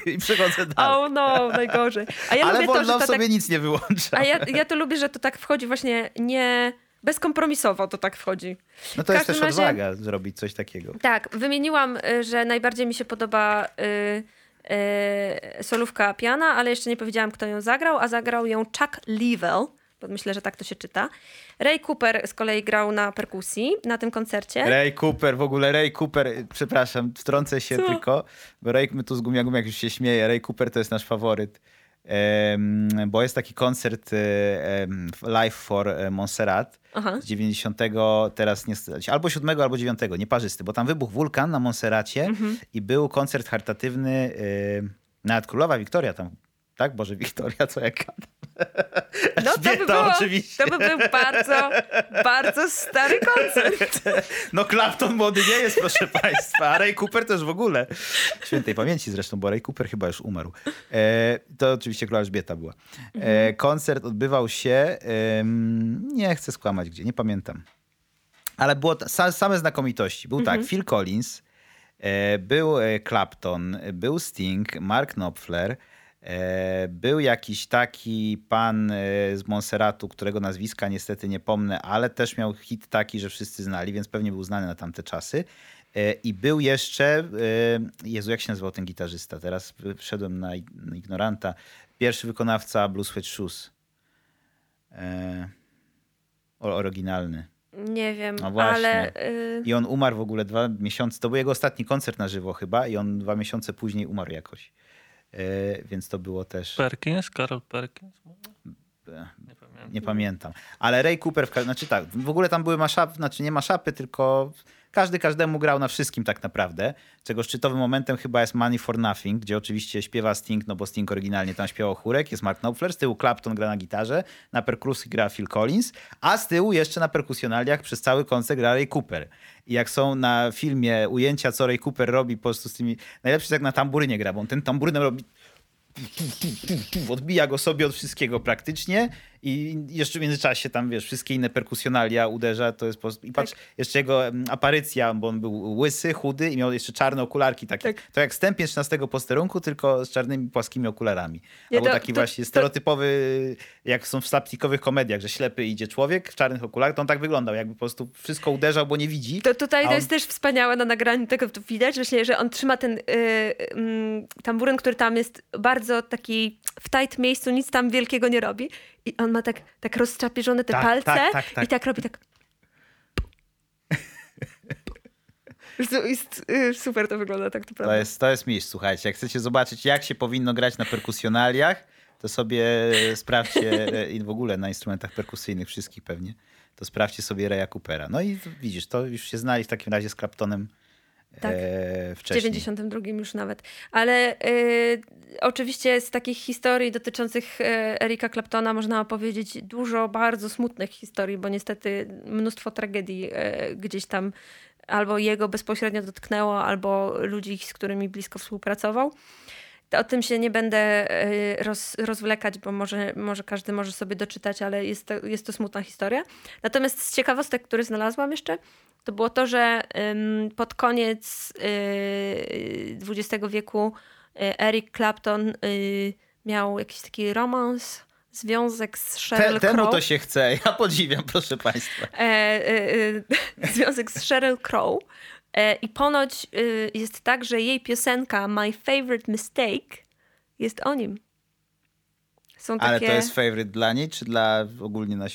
i przechodzę dalej. Oh no, najgorzej. A ja Ale lubię to, to sobie tak... nic nie wyłącza. A ja, ja to lubię, że to tak wchodzi właśnie nie... Bezkompromisowo to tak wchodzi. No to jest też razie- odwaga zrobić coś takiego. Tak, wymieniłam, y, że najbardziej mi się podoba y, y, solówka piana, ale jeszcze nie powiedziałam, kto ją zagrał, a zagrał ją Chuck Leavell, myślę, że tak to się czyta. Ray Cooper z kolei grał na perkusji na tym koncercie. Ray Cooper, w ogóle Ray Cooper, przepraszam, wtrącę się Co? tylko, bo Ray, my tu z Gumia Gumiak już się śmieje, Ray Cooper to jest nasz faworyt, em, bo jest taki koncert em, Live for e, Montserrat Aha. z 90, teraz nie, albo 7, albo 9, nieparzysty, bo tam wybuchł wulkan na Montserracie Mhm. i był koncert charytatywny, y, nawet królowa Wiktoria tam, tak? Boże, Wiktoria, co jak. No to by, było, oczywiście. to by był bardzo, bardzo stary koncert. No Clapton młody nie jest, proszę państwa, a Ray Cooper też w ogóle. Świętej pamięci zresztą, bo Ray Cooper chyba już umarł. E, to oczywiście króla Elżbieta była. E, koncert odbywał się, em, nie chcę skłamać gdzie, nie pamiętam. Ale było same znakomitości. Był tak, Phil Collins, e, był e, Clapton, e, był Sting, Mark Knopfler, e, był jakiś taki pan e, z Montserratu, którego nazwiska niestety nie pomnę, ale też miał hit taki, że wszyscy znali, więc pewnie był znany na tamte czasy. E, I był jeszcze, e, Jezu, jak się nazywał ten gitarzysta? Teraz wszedłem na, ignoranta. Pierwszy wykonawca Blue Sweat Shoes. E, oryginalny. Nie wiem, No ale... y, I on umarł w ogóle dwa miesiące. To był jego ostatni koncert na żywo chyba i on dwa miesiące później umarł jakoś. Więc to było też... Perkins, Carol Perkins? E, nie pamiętam. Nie pamiętam. Ale Ray Cooper, w, znaczy tak, w ogóle tam były maszapy, znaczy nie maszapy, tylko każdy każdemu grał na wszystkim tak naprawdę, czego szczytowym momentem chyba jest Money for Nothing, gdzie oczywiście śpiewa Sting, no bo Sting oryginalnie tam śpiewał chórek, jest Mark Knopfler, z tyłu Clapton gra na gitarze, na perkusji gra Phil Collins, a z tyłu jeszcze na perkusjonaliach przez cały koncert gra Ray Cooper. I jak są na filmie ujęcia, co Ray Cooper robi po prostu z tymi, najlepsze jest jak na tamburynie gra, bo on ten tamburynem robi odbija go sobie od wszystkiego praktycznie i jeszcze w międzyczasie tam, wiesz, wszystkie inne perkusjonalia uderza, to jest po... I patrz, tak. jeszcze jego aparycja, bo on był łysy, chudy i miał jeszcze czarne okularki takie. Tak. To jak stępień 13 posterunku, tylko z czarnymi, płaskimi okularami. Nie, Albo to, taki to, właśnie to, stereotypowy, jak są w slapstickowych komediach, że ślepy idzie człowiek w czarnych okularach, to on tak wyglądał, jakby po prostu wszystko uderzał, bo nie widzi. To tutaj on... to jest też wspaniałe na nagraniu tego, to widać właśnie, że on trzyma ten yy, yy, tamburyn, który tam jest bardzo taki w tight miejscu, nic tam wielkiego nie robi i on ma tak, tak rozczapieżone te tak, palce tak, tak, tak, i tak robi tak. Y, super to wygląda, tak to prawda. To jest, to jest mistrz, słuchajcie. Jak chcecie zobaczyć, jak się powinno grać na perkusjonaliach, to sobie sprawdźcie i w ogóle na instrumentach perkusyjnych, wszystkich pewnie, to sprawdźcie sobie Reya Coopera. No i widzisz, to już się znali w takim razie z Claptonem tak. E, wcześniej. W 92 już nawet. Ale e, oczywiście z takich historii dotyczących e, Erika Claptona można opowiedzieć dużo bardzo smutnych historii, bo niestety mnóstwo tragedii e, gdzieś tam albo jego bezpośrednio dotknęło, albo ludzi, z którymi blisko współpracował. O tym się nie będę e, roz, rozwlekać, bo może, może każdy może sobie doczytać, ale jest to, jest to smutna historia. Natomiast z ciekawostek, które znalazłam jeszcze, to było to, że pod koniec XX y, wieku y, Eric Clapton miał jakiś taki romans, związek z Sheryl Te, Temu to się chce, ja podziwiam, proszę państwa. E, e, związek z Sheryl Crow. E, I ponoć jest tak, że jej piosenka My Favorite Mistake jest o nim. Takie... Ale to jest favorite dla niej, czy dla ogólnie na,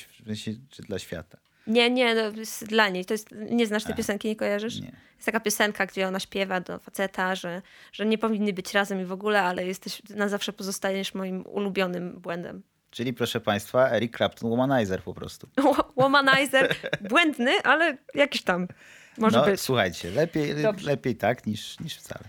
czy dla świata? Nie, nie, jest dla niej. To jest, nie znasz tej piosenki, nie kojarzysz? Nie. Jest taka piosenka, gdzie ona śpiewa do faceta, że, że nie powinny być razem i w ogóle, ale jesteś, na zawsze pozostajesz moim ulubionym błędem. Czyli proszę Państwa, Eric Clapton womanizer po prostu. womanizer, błędny, ale jakiś tam może no, być. Słuchajcie, lepiej, lepiej tak niż, niż wcale.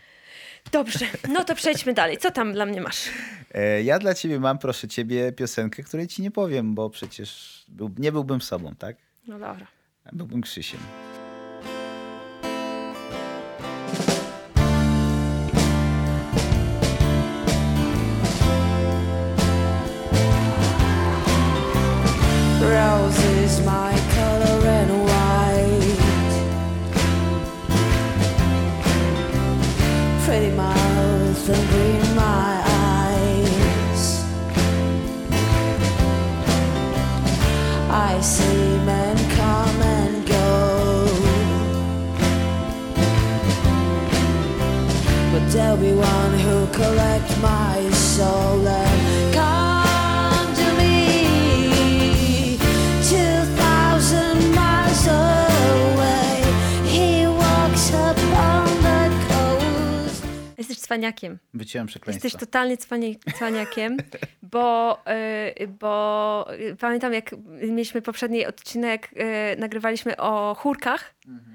Dobrze, no to przejdźmy dalej. Co tam dla mnie masz? E, ja dla ciebie mam, proszę ciebie, piosenkę, której ci nie powiem, bo przecież był, nie byłbym sobą, tak? No dobra. Byłbym Krzysiem. Roses there'll be one who my soul and come to me. Two thousand miles away, he walks up on the coast. Jesteś cwaniakiem. Wyciąłem przekleństwo. Jesteś totalnie cwaniakiem, bo, yy, bo pamiętam jak mieliśmy poprzedni odcinek, yy, nagrywaliśmy o chórkach. Mhm.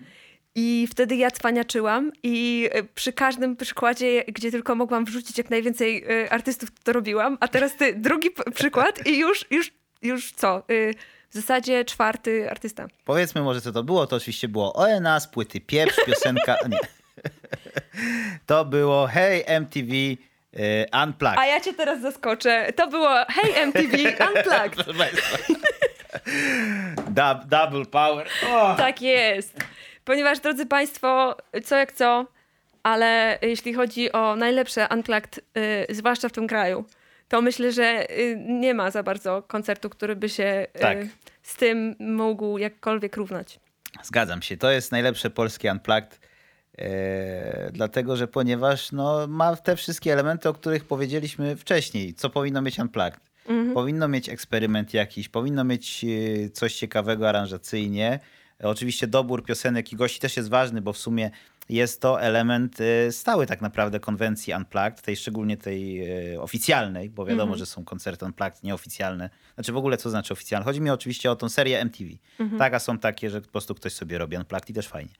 I wtedy ja cwaniaczyłam i e, przy każdym przykładzie, gdzie tylko mogłam wrzucić jak najwięcej e, artystów, to robiłam. A teraz ty drugi przykład i już, już, już co? E, w zasadzie czwarty artysta. Powiedzmy może, co to było. To oczywiście było ONA z płyty Pieprz, piosenka... nie. To było Hey MTV Unplugged. A ja cię teraz zaskoczę. To było Hey MTV Unplugged. Double power. Oh. Tak jest. Ponieważ, drodzy Państwo, co jak co, ale jeśli chodzi o najlepsze Unplugged, y, zwłaszcza w tym kraju, to myślę, że y, nie ma za bardzo koncertu, który by się y, tak. z tym mógł jakkolwiek równać. Zgadzam się. To jest najlepsze polskie Unplugged. E, dlatego, że ponieważ no, ma te wszystkie elementy, o których powiedzieliśmy wcześniej, co powinno mieć Unplugged. Mhm. Powinno mieć eksperyment jakiś, powinno mieć coś ciekawego aranżacyjnie, Oczywiście dobór piosenek i gości też jest ważny, bo w sumie jest to element e, stały tak naprawdę konwencji Unplugged, tej szczególnie tej e, oficjalnej, bo wiadomo, Mhm. że są koncerty Unplugged nieoficjalne. Znaczy w ogóle co znaczy oficjalne? Chodzi mi oczywiście o tą serię MTV. Mhm. Tak, a są takie, że po prostu ktoś sobie robi Unplugged i też fajnie.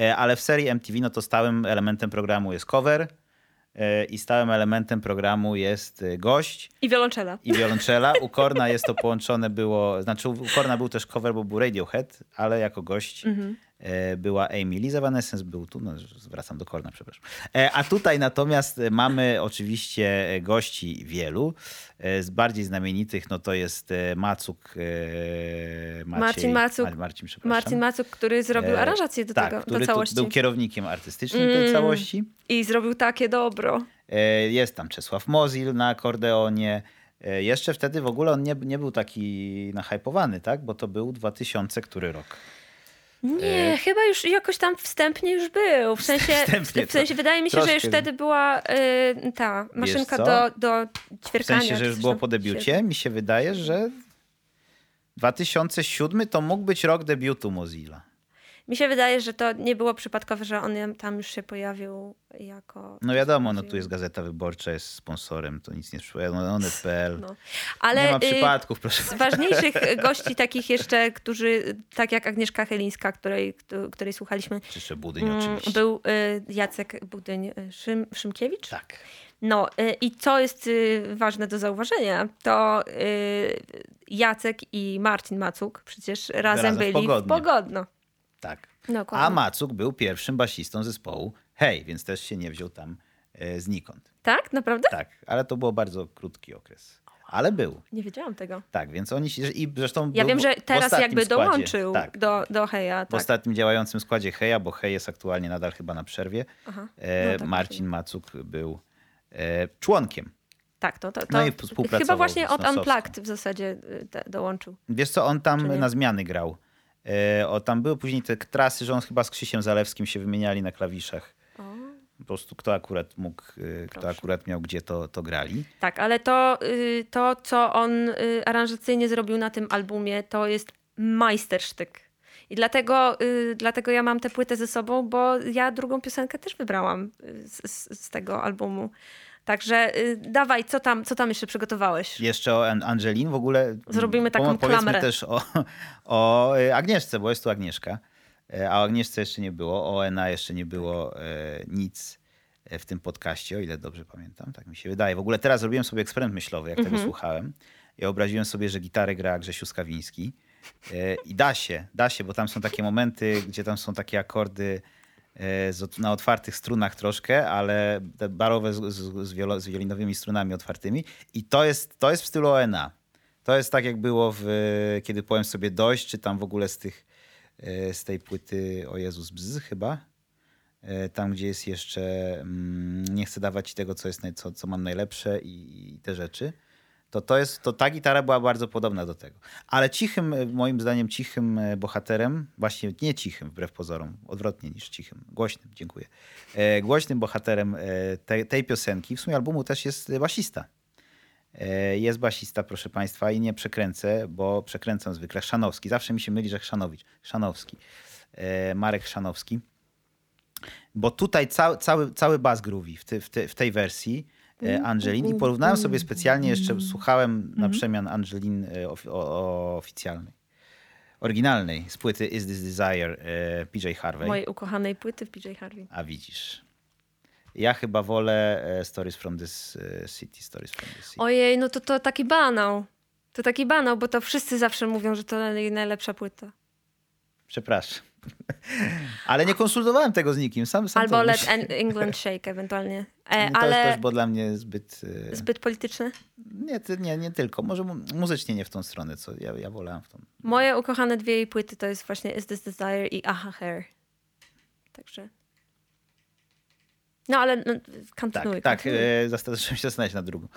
E, Ale w serii MTV no to stałym elementem programu jest cover e, i stałym elementem programu jest e, gość I wiolonczela. i wiolonczela. U Korna jest to połączone było, znaczy u Korna był też cover, bo był Radiohead, ale jako gość Mhm. E, była Amy Lee. Evanescence był tu, no zwracam do Korna, przepraszam. E, a tutaj natomiast mamy oczywiście gości wielu. E, z bardziej znamienitych no to jest Macuk, Maciej, Marcin Macuk. Ma- Marcin, przepraszam. Marcin Macuk, który zrobił aranżację do tak, tego, który do całości. był kierownikiem artystycznym tej Mm. całości. I zrobił takie dobro. Jest tam Czesław Mozil na akordeonie. Jeszcze wtedy w ogóle on nie, nie był taki nahypowany, tak? Bo to był 2000 który rok. Nie, E, chyba już jakoś tam wstępnie już był. W sensie, Wstępnie w sensie wydaje mi się, troszkę. że już wtedy była y, ta maszynka do, do W ćwierkania. sensie, że już było po się- debiucie. Mi się wydaje, że 2007 to mógł być rok debiutu Mozilla. Mi się wydaje, że to nie było przypadkowe, że on tam już się pojawił jako... No wiadomo, no tu jest Gazeta Wyborcza, jest sponsorem, to nic nie przyszło. No, Onet.pl. No. Ale nie ma y, przypadków, proszę. z ważniejszych gości takich jeszcze, którzy, tak jak Agnieszka Chylińska, której, któ- której słuchaliśmy, Czy Budyń mm, oczywiście. był y, Jacek Budyń y, Szym, Szymkiewicz. Tak. No y, i co jest y, ważne do zauważenia, to y, Jacek i Marcin Macuk przecież razem, Razem w byli w Pogodnie. Pogodno. Tak. Dokładnie. A Macuk był pierwszym basistą zespołu Hej, więc też się nie wziął tam e, znikąd. Tak? Naprawdę? Tak, ale to był bardzo krótki okres. Ale był. Nie wiedziałam tego. Tak, więc oni się. I zresztą. Ja wiem, że teraz jakby składzie. dołączył Tak. do, do Heja. W Tak. ostatnim działającym składzie Heja, bo Hej jest aktualnie nadal chyba na przerwie. Aha. E, No tak, Marcin Macuk był e, członkiem. Tak, to, to, to No i współpracował chyba właśnie od. Unplugged w zasadzie te, dołączył. Wiesz co, on tam na zmiany grał. E, o, tam były później te trasy, że on chyba z Krzysiem Zalewskim się wymieniali na klawiszach. O. Po prostu kto akurat mógł, e, kto Proszę. akurat miał gdzie, to, to grali. Tak, ale to, y, to, co on y, aranżacyjnie zrobił na tym albumie, to jest majstersztyk. I dlatego, y, dlatego ja mam tę płytę ze sobą, bo ja drugą piosenkę też wybrałam z, z, z tego albumu. Także y, dawaj, co tam, co tam jeszcze przygotowałeś? Jeszcze o An- Angelin w ogóle. Zrobimy taką po- Powiedzmy klamrę. też o, o e, Agnieszce, bo jest tu Agnieszka. E, A o Agnieszce jeszcze nie było, o Ena jeszcze nie było e, nic e, w tym podcaście, o ile dobrze pamiętam. Tak mi się wydaje. W ogóle teraz zrobiłem sobie eksperyment myślowy, jak Mhm. tego słuchałem. Ja obraziłem sobie, że gitarę gra Grzesiu Skawiński. E, I da się, da się, bo tam są takie momenty, gdzie tam są takie akordy na otwartych strunach troszkę, ale barowe z, z, z, wiolinowymi strunami otwartymi. I to jest, to jest w stylu ONA. To jest tak, jak było, w, kiedy powiem sobie dość, czy tam w ogóle z tych, e, z tej płyty o Jezus Bzz chyba. E, Tam, gdzie jest jeszcze mm, nie chcę dawać ci tego, co, jest, co, co mam najlepsze i, i te rzeczy. To, to, jest, to ta gitara była bardzo podobna do tego. Ale cichym, e, moim zdaniem, cichym e, bohaterem, właśnie nie cichym, wbrew pozorom, odwrotnie niż cichym, głośnym, dziękuję. E, głośnym bohaterem e, tej, piosenki, w sumie albumu też jest basista. Jest basista, proszę Państwa, i nie przekręcę, bo przekręcam zwykle. Szanowski. Zawsze mi się myli, że Chrzanowicz. Szanowski. Marek Chrzanowski. Bo tutaj cały, cały, cały bas groovy w, w, w tej wersji Angelin i porównałem sobie specjalnie, jeszcze słuchałem na przemian Angelin e, of, o, oficjalnej. Oryginalnej z płyty Is This Desire e, PJ Harvey. Mojej ukochanej płyty w PJ Harvey. A widzisz. Ja chyba wolę e, Stories from this e, City, Stories from this City. Ojej, no to, to taki banał. To taki banał, bo to wszyscy zawsze mówią, że to najlepsza płyta. Przepraszam. Ale nie konsultowałem tego z nikim. Sam, sam Albo Let England Shake ewentualnie. E, To ale też było dla mnie zbyt... e, zbyt polityczne. Nie, nie, nie tylko. Może mu- muzycznie nie w tą stronę, co ja, ja wolałem w tą. Moje ukochane dwie jej płyty to jest właśnie Is This Desire i Aha Hair. Także... No ale no, kontynuuj. Tak, tak. kontynuuj. E, zasta- zacząłem się zastanawiać nad drugą.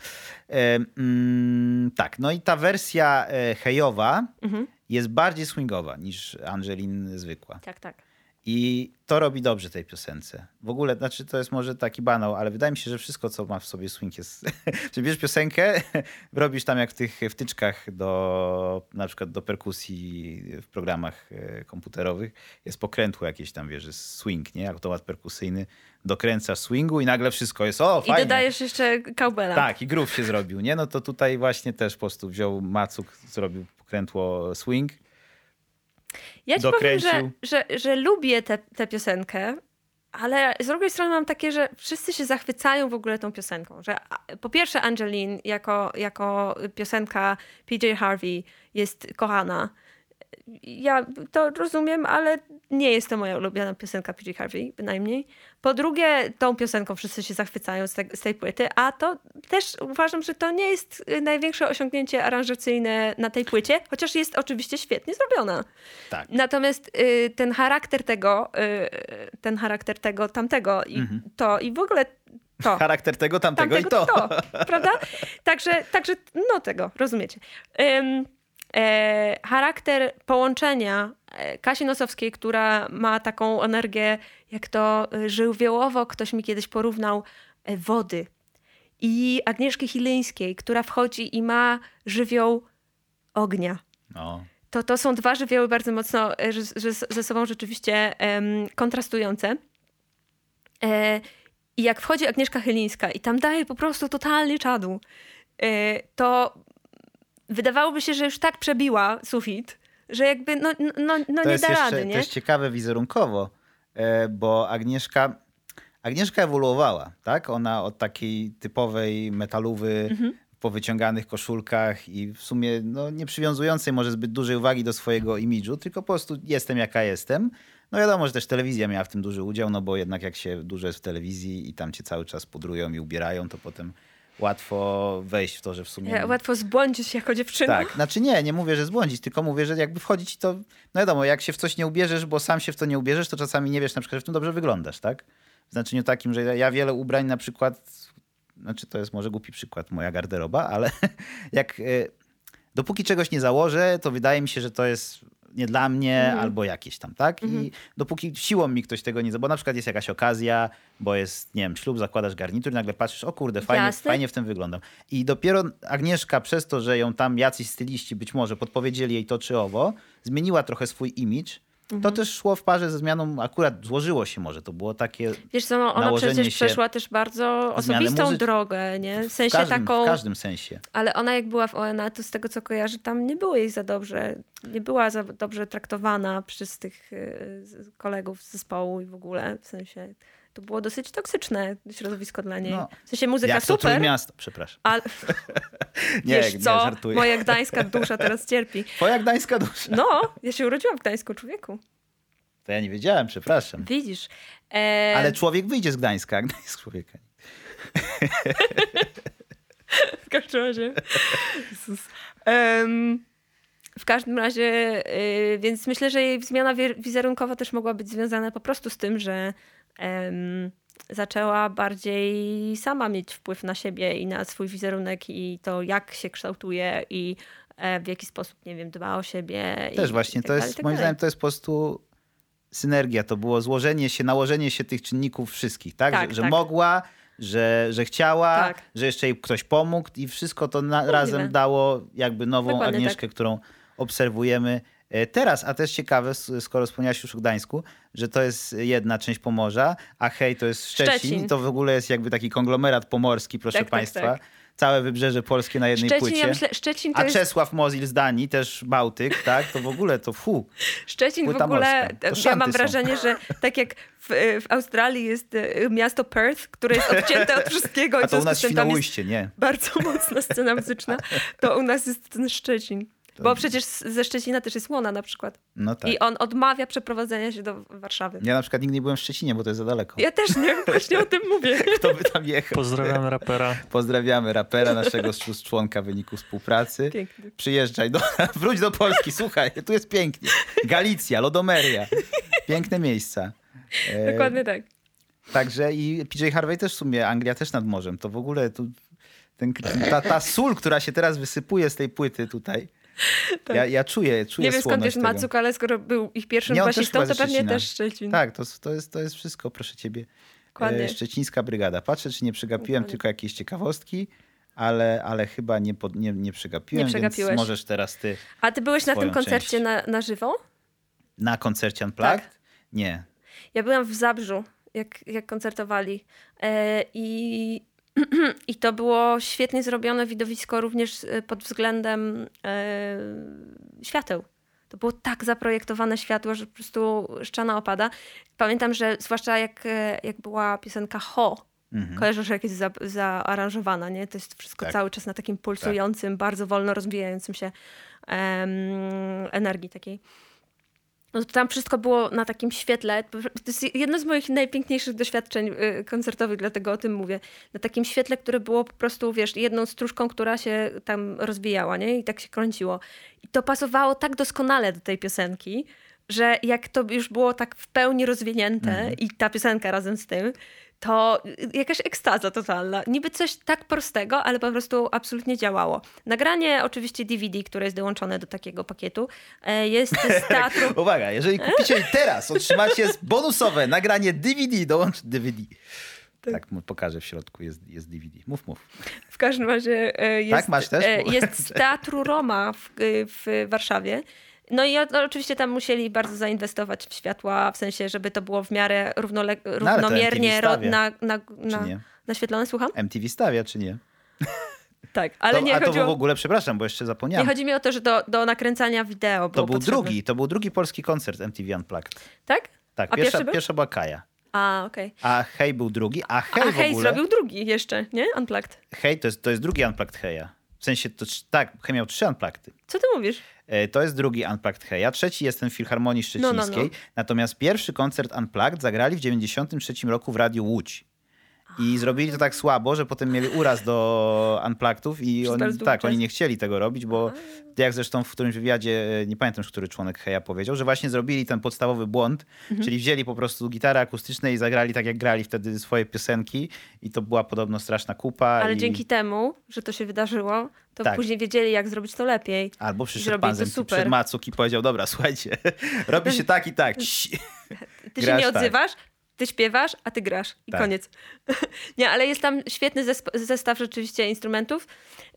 E, mm, tak, no i ta wersja e, hejowa Mhm. jest bardziej swingowa niż Angelin zwykła. Tak, tak. I to robi dobrze tej piosence. W ogóle, znaczy to jest może taki banał, ale wydaje mi się, że wszystko, co ma w sobie swing jest... Czy bierzesz piosenkę, robisz tam jak w tych wtyczkach do, na przykład do perkusji w programach e, komputerowych, jest pokrętło jakieś tam, wiesz, swing, nie? Automat perkusyjny, dokręcasz swingu i nagle wszystko jest, o, I fajnie. dodajesz jeszcze cowbella. Tak, i groove się zrobił, nie? No to tutaj właśnie też po prostu wziął Macuk, zrobił pokrętło swing. Ja ci powiem, że, dokręcił. że, że lubię tę piosenkę, ale z drugiej strony mam takie, że wszyscy się zachwycają w ogóle tą piosenką. Że po pierwsze Angeline jako, jako piosenka PJ Harvey jest kochana. Ja to rozumiem, ale nie jest to moja ulubiona piosenka PJ Harvey, bynajmniej. Po drugie, tą piosenką wszyscy się zachwycają z, te, z tej płyty, a to też uważam, że to nie jest największe osiągnięcie aranżacyjne na tej płycie, chociaż jest oczywiście świetnie zrobiona. Tak. Natomiast y, ten charakter tego, y, ten charakter tego, tamtego i to i w ogóle to. Charakter tego, tamtego, tamtego i to. prawda? Także, także no tego, rozumiecie. Ym, charakter połączenia e, Kasi Nosowskiej, która ma taką energię, jak to e, żywiołowo ktoś mi kiedyś porównał, e, wody. I Agnieszki Chylińskiej, która wchodzi i ma żywioł ognia No. to to są dwa żywioły bardzo mocno e, ze sobą rzeczywiście em, kontrastujące. E, I jak wchodzi Agnieszka Chylińska i tam daje po prostu totalnie czadu, e, to wydawałoby się, że już tak przebiła sufit, że jakby no, no, no no To nie jest da jeszcze rady, nie? też ciekawe wizerunkowo, e, bo Agnieszka, Agnieszka ewoluowała, tak? Ona od takiej typowej metalówy Mhm. po wyciąganych koszulkach i w sumie no, nie przywiązującej może zbyt dużej uwagi do swojego imidżu, tylko po prostu jestem jaka jestem. No wiadomo, że też telewizja miała w tym duży udział, no bo jednak jak się dużo jest w telewizji i tam cię cały czas pudrują i ubierają, to potem łatwo wejść w to, że w sumie... Ja, łatwo zbłądzić jako dziewczyna. Tak, znaczy nie, nie mówię, że zbłądzić, tylko mówię, że jakby wchodzić to, no wiadomo, jak się w coś nie ubierzesz, bo sam się w to nie ubierzesz, to czasami nie wiesz na przykład, że w tym dobrze wyglądasz, tak? W znaczeniu takim, że ja wiele ubrań na przykład, znaczy to jest może głupi przykład, moja garderoba, ale jak, e, dopóki czegoś nie założę, to wydaje mi się, że to jest nie dla mnie albo jakieś tam, tak? I dopóki siłą mi ktoś tego nie... Bo na przykład jest jakaś okazja, bo jest, nie wiem, ślub, zakładasz garnitur i nagle patrzysz, o kurde, fajnie, Jasne. fajnie w tym wyglądam. I dopiero Agnieszka przez to, że ją tam jacyś styliści być może podpowiedzieli jej to czy owo, zmieniła trochę swój To też szło w parze ze zmianą, akurat złożyło się może, to było takie Wiesz co, ona nałożenie przecież przeszła też bardzo osobistą muzy- drogę, nie? W w sensie każdym, taką... w każdym sensie. Ale ona jak była w ONA, to z tego co kojarzę, tam nie było jej za dobrze. Nie była za dobrze traktowana przez tych y, kolegów z zespołu i w ogóle. W sensie to było dosyć toksyczne środowisko dla niej. No. W sensie muzyka Jak to super, Trójmiasto, przepraszam. ale Nie, wiesz nie, co, żartuję. moja gdańska dusza teraz cierpi. Twoja gdańska dusza. No, ja się urodziłam w Gdańsku, człowieku. To ja nie wiedziałem, przepraszam. Widzisz. E, Ale człowiek wyjdzie z Gdańska, a Gdańsk człowieka. W każdym razie. Em, w każdym razie, y, więc myślę, że jej zmiana wi- wizerunkowa też mogła być związana po prostu z tym, że zaczęła bardziej sama mieć wpływ na siebie i na swój wizerunek i to, jak się kształtuje i e, w jaki sposób, nie wiem, dba o siebie. Też i, właśnie, tak to jest, tak moim zdaniem, to jest po prostu synergia. To było złożenie się, nałożenie się tych czynników wszystkich, tak? Tak, że, że tak. mogła, że, że chciała, Tak. że jeszcze jej ktoś pomógł i wszystko to na, razem dało jakby nową Dokładnie Agnieszkę, tak. którą obserwujemy teraz. A też ciekawe, skoro wspomniałaś już o Gdańsku, że to jest jedna część Pomorza, a hej, to jest Szczecin. Szczecin. To w ogóle jest jakby taki konglomerat pomorski, proszę Tak, tak, Państwa. tak. Całe wybrzeże polskie na jednej Szczecin, płycie. ja myślę, Szczecin to A jest Czesław Mozil z Danii, też Bałtyk, tak? To w ogóle to fu. Szczecin w Płyta ogóle, morska. To ja mam są. wrażenie, że tak jak w, w Australii jest e, miasto Perth, które jest odcięte od wszystkiego i A w to u nas Świnoujście, nie. bardzo mocna scena muzyczna, to u nas jest ten Szczecin. Bo przecież ze Szczecina też jest Łona na przykład. No tak. I on odmawia przeprowadzenia się do Warszawy. Ja na przykład nigdy nie byłem w Szczecinie, bo to jest za daleko. Ja też nie, właśnie o tym mówię. Kto by tam jechał? Pozdrawiam rapera. Pozdrawiamy rapera, naszego członka wyniku współpracy. Piękny. Przyjeżdżaj, do, wróć do Polski, słuchaj, tu jest pięknie. Galicja, Lodomeria. Piękne miejsca. E, Dokładnie tak. Także i PJ Harvey też w sumie, Anglia też nad morzem. To w ogóle tu, ten, ta, ta sól, która się teraz wysypuje z tej płyty tutaj, Ja, ja czuję, czuję Nie wiem skąd jest. Macuk, ale skoro był ich pierwszym Nie, basistą, to pewnie też Szczecin. Tak, to, to, jest, to jest wszystko, proszę ciebie. Dokładnie. Szczecińska brygada. Patrzę, czy nie przegapiłem Dokładnie. tylko jakieś ciekawostki, ale, ale chyba nie, pod, nie, nie przegapiłem, Nie przegapiłeś. więc możesz teraz ty A ty byłeś na tym koncercie na, na żywo? na koncercie Unplugged? Tak. Nie. Ja byłam w Zabrzu, jak, jak koncertowali. E, I, I to było świetnie zrobione widowisko również e, pod względem e, świateł. To było tak zaprojektowane światło, że po prostu szczana opada. Pamiętam, że zwłaszcza jak, e, jak była piosenka Ho, Mhm. kojarzysz, jak jest za, zaaranżowana, nie? To jest wszystko Tak. cały czas na takim pulsującym, bardzo wolno rozwijającym się em, energii takiej. No tam wszystko było na takim świetle. To jest jedno z moich najpiękniejszych doświadczeń y, koncertowych, dlatego o tym mówię. Na takim świetle, które było po prostu, wiesz, jedną stróżką, która się tam rozwijała, nie? I tak się kręciło. I to pasowało tak doskonale do tej piosenki, że jak to już było tak w pełni rozwinięte i ta piosenka razem z tym, to jakaś ekstaza totalna. Niby coś tak prostego, ale po prostu absolutnie działało. Nagranie oczywiście DVD, które jest dołączone do takiego pakietu, e, jest z teatru... Uwaga, jeżeli kupicie teraz, otrzymacie bonusowe nagranie DVD, dołącz DVD. Tak, mu pokażę w środku, jest, jest DVD. Mów, mów. W każdym razie e, jest, Tak, masz też? e, jest z Teatru Roma w, w Warszawie. No i o- oczywiście tam musieli bardzo zainwestować w światła, w sensie, żeby to było w miarę równole, No, to równomiernie stawia. na, na, na, nie? naświetlone. Słucham? MTV stawia, czy nie? Tak, ale to, nie a to w ogóle, przepraszam, bo jeszcze Nie zapomniałem. chodzi mi o to, że do, do nakręcania wideo To było był potrzebne. drugi, to był drugi polski koncert MTV Unplugged. Tak? Tak, A pierwsza, pierwszy pierwsza była Kaja. A, okej. A Hej był drugi, a Hej A Hej zrobił drugi jeszcze, nie? Unplugged. Hej to jest, to jest drugi Unplugged Heja. W sensie, to, tak, Hej miał trzy Unpluggedy. Co ty mówisz? E, To jest drugi Unplugged Heja. Trzeci jest ten w Filharmonii No, no, Szczecińskiej. no. Natomiast pierwszy koncert Unplugged zagrali w 93 roku w Radiu Łódź. I zrobili to tak słabo, że potem mieli uraz do Unpluggedów i oni, tak, oni nie chcieli tego robić, bo jak zresztą w którymś wywiadzie, nie pamiętam już, który członek Heja powiedział, że właśnie zrobili ten podstawowy błąd, Mhm. czyli wzięli po prostu gitary akustyczne i zagrali tak, jak grali wtedy swoje piosenki i to była podobno straszna kupa. Ale i... dzięki temu, że to się wydarzyło, to Tak. później wiedzieli, jak zrobić to lepiej. Albo przyszedł pan super. przed Macuk i powiedział, dobra, słuchajcie, robi się tak i tak. Ty Grasz się nie tak. Ty śpiewasz, a ty grasz. I Tak. koniec. nie, ale jest tam świetny zestaw rzeczywiście instrumentów,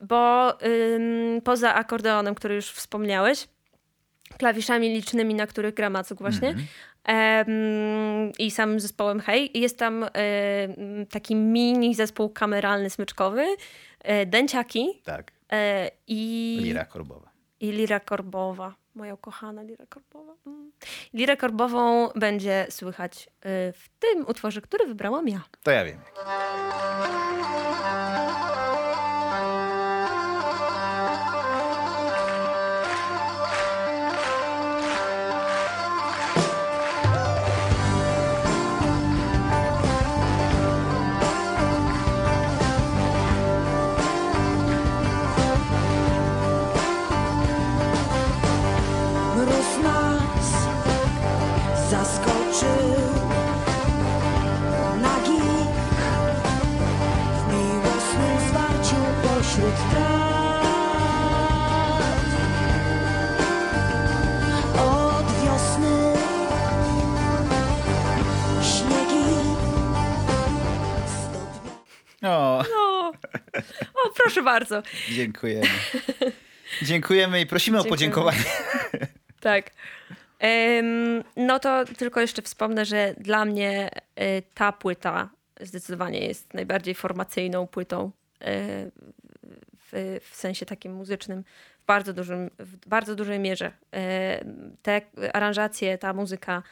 bo ym, poza akordeonem, który już wspomniałeś, klawiszami licznymi, na których gra Macuk właśnie, Mhm. em, i samym zespołem Hej, jest tam em, taki mini zespół kameralny, smyczkowy, e, dęciaki Tak, e, i... lira korbowa. I Lira Korbowa, moja ukochana Lira Korbowa. Mm. Lirę Korbową będzie słychać y, w tym utworze, który wybrałam ja. To ja wiem. Zdobnia. O, O, o proszę bardzo. dziękujemy. Dziękujemy i prosimy o Dziękujemy. podziękowanie. Tak. No to tylko jeszcze wspomnę, że dla mnie e, ta płyta zdecydowanie jest najbardziej formacyjną płytą e, w, w sensie takim muzycznym w bardzo, dużym, w bardzo dużej mierze. E, Te aranżacje, ta muzyka,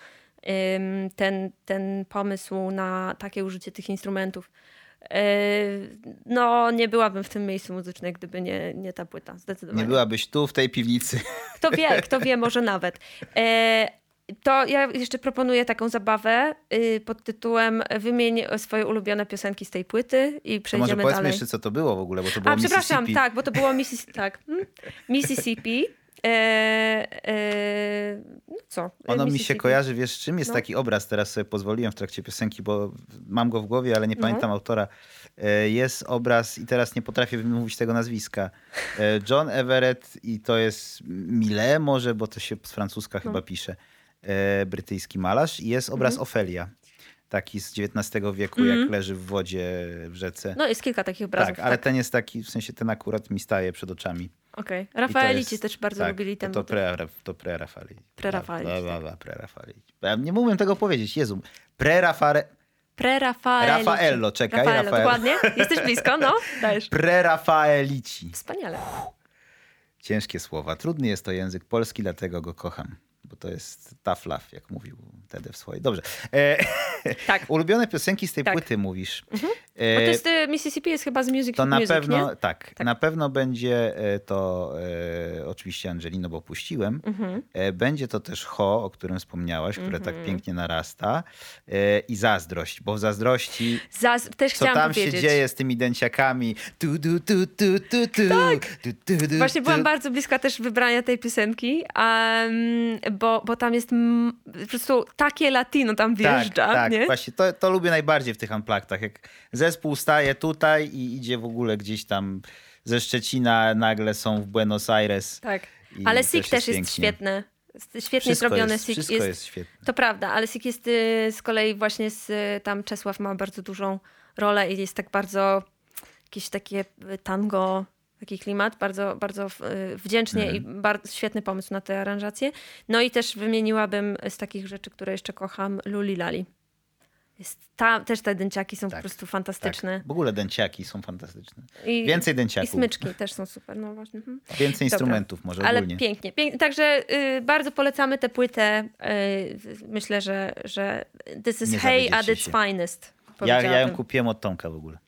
ten, ten pomysł na takie użycie tych instrumentów. E, No, nie byłabym w tym miejscu muzycznej, gdyby nie, nie ta płyta, zdecydowanie. Nie byłabyś tu, w tej piwnicy. Kto wie, kto wie, może nawet. E, to ja jeszcze proponuję taką zabawę y, pod tytułem Wymień swoje ulubione piosenki z tej płyty i To może przejdziemy powiedzmy dalej. jeszcze, co to było w ogóle, bo to było A przepraszam, Mississippi. tak, bo to było tak, hmm? Mississippi. E, e, no co? Ono mi się kojarzy, wiesz z czym? Jest No. taki obraz, teraz sobie pozwoliłem w trakcie piosenki, bo mam go w głowie, ale nie No. pamiętam autora. E, Jest obraz i teraz nie potrafię wymówić tego nazwiska. E, John Everett i to jest Mile może, bo to się z francuska No. chyba pisze. E, Brytyjski malarz. I jest obraz Mhm. Ofelia. Taki z XIX wieku, jak leży w wodzie w rzece. No jest kilka takich obrazów. tak, ale ten jest taki, w sensie ten akurat mi staje przed oczami. Okej. To Rafaelici jest- też bardzo tak, lubili ten To, pre, to pre-Rafali. Pre-Rafalici, Bla, bla, tak. bla, pre-Rafalici. Ja nie umiem tego powiedzieć, Jezu. Pre-Rafale... Pre-Rafaelici. Raffaello, czekaj, Raffaello, Raffaello. dokładnie. Jesteś blisko, no. Dajesz. Pre-Rafaelici. Wspaniale. Ciężkie słowa. Trudny jest to język polski, dlatego go kocham. Bo to jest tough love, jak mówił Tede w swojej. Dobrze. E, Tak. ulubione piosenki z tej Tak. płyty mówisz. Bo E, to jest y, Mississippi jest chyba z Music To na music, pewno, tak, Tak. na pewno będzie e, to e, oczywiście Angelino, bo puściłem. Mhm. E, będzie to też Ho, o którym wspomniałaś, które tak pięknie narasta. E, I zazdrość, bo w zazdrości Zaz- też co tam powiedzieć. się dzieje z tymi dęciakami. Tu, tu, tu, tu, tu, tu. Tu, tu, tu, Właśnie byłam bardzo bliska też wybrania tej piosenki, um, bo, bo tam jest po prostu takie latino tam wjeżdża, tak, tak, nie? właśnie to, to lubię najbardziej w tych unpluggedach, jak zespół staje tutaj i idzie w ogóle gdzieś tam ze Szczecina, nagle są w Buenos Aires. Tak. Ale też jest też jest pięknie. świetny. Świetnie Wszystko zrobiony jest, Sik wszystko jest, jest świetne. To prawda, ale Sik jest y, z kolei właśnie z, y, tam Czesław ma bardzo dużą rolę i jest tak bardzo jakieś takie y, tango, taki klimat, bardzo, bardzo wdzięcznie Mhm. i bardzo świetny pomysł na te aranżacje. No i też wymieniłabym z takich rzeczy, które jeszcze kocham, Luli Lali. Jest ta, też te dęciaki są Tak, po prostu fantastyczne. Tak. W ogóle dęciaki są fantastyczne. I, Więcej I dęciaków. smyczki też są super. No właśnie. mhm. Więcej instrumentów może Ale ogólnie. pięknie, pięknie. Także y, bardzo polecamy tę płytę. Y, myślę, że, że this is hey at its finest. Ja, ja ją kupiłem od Tomka w ogóle.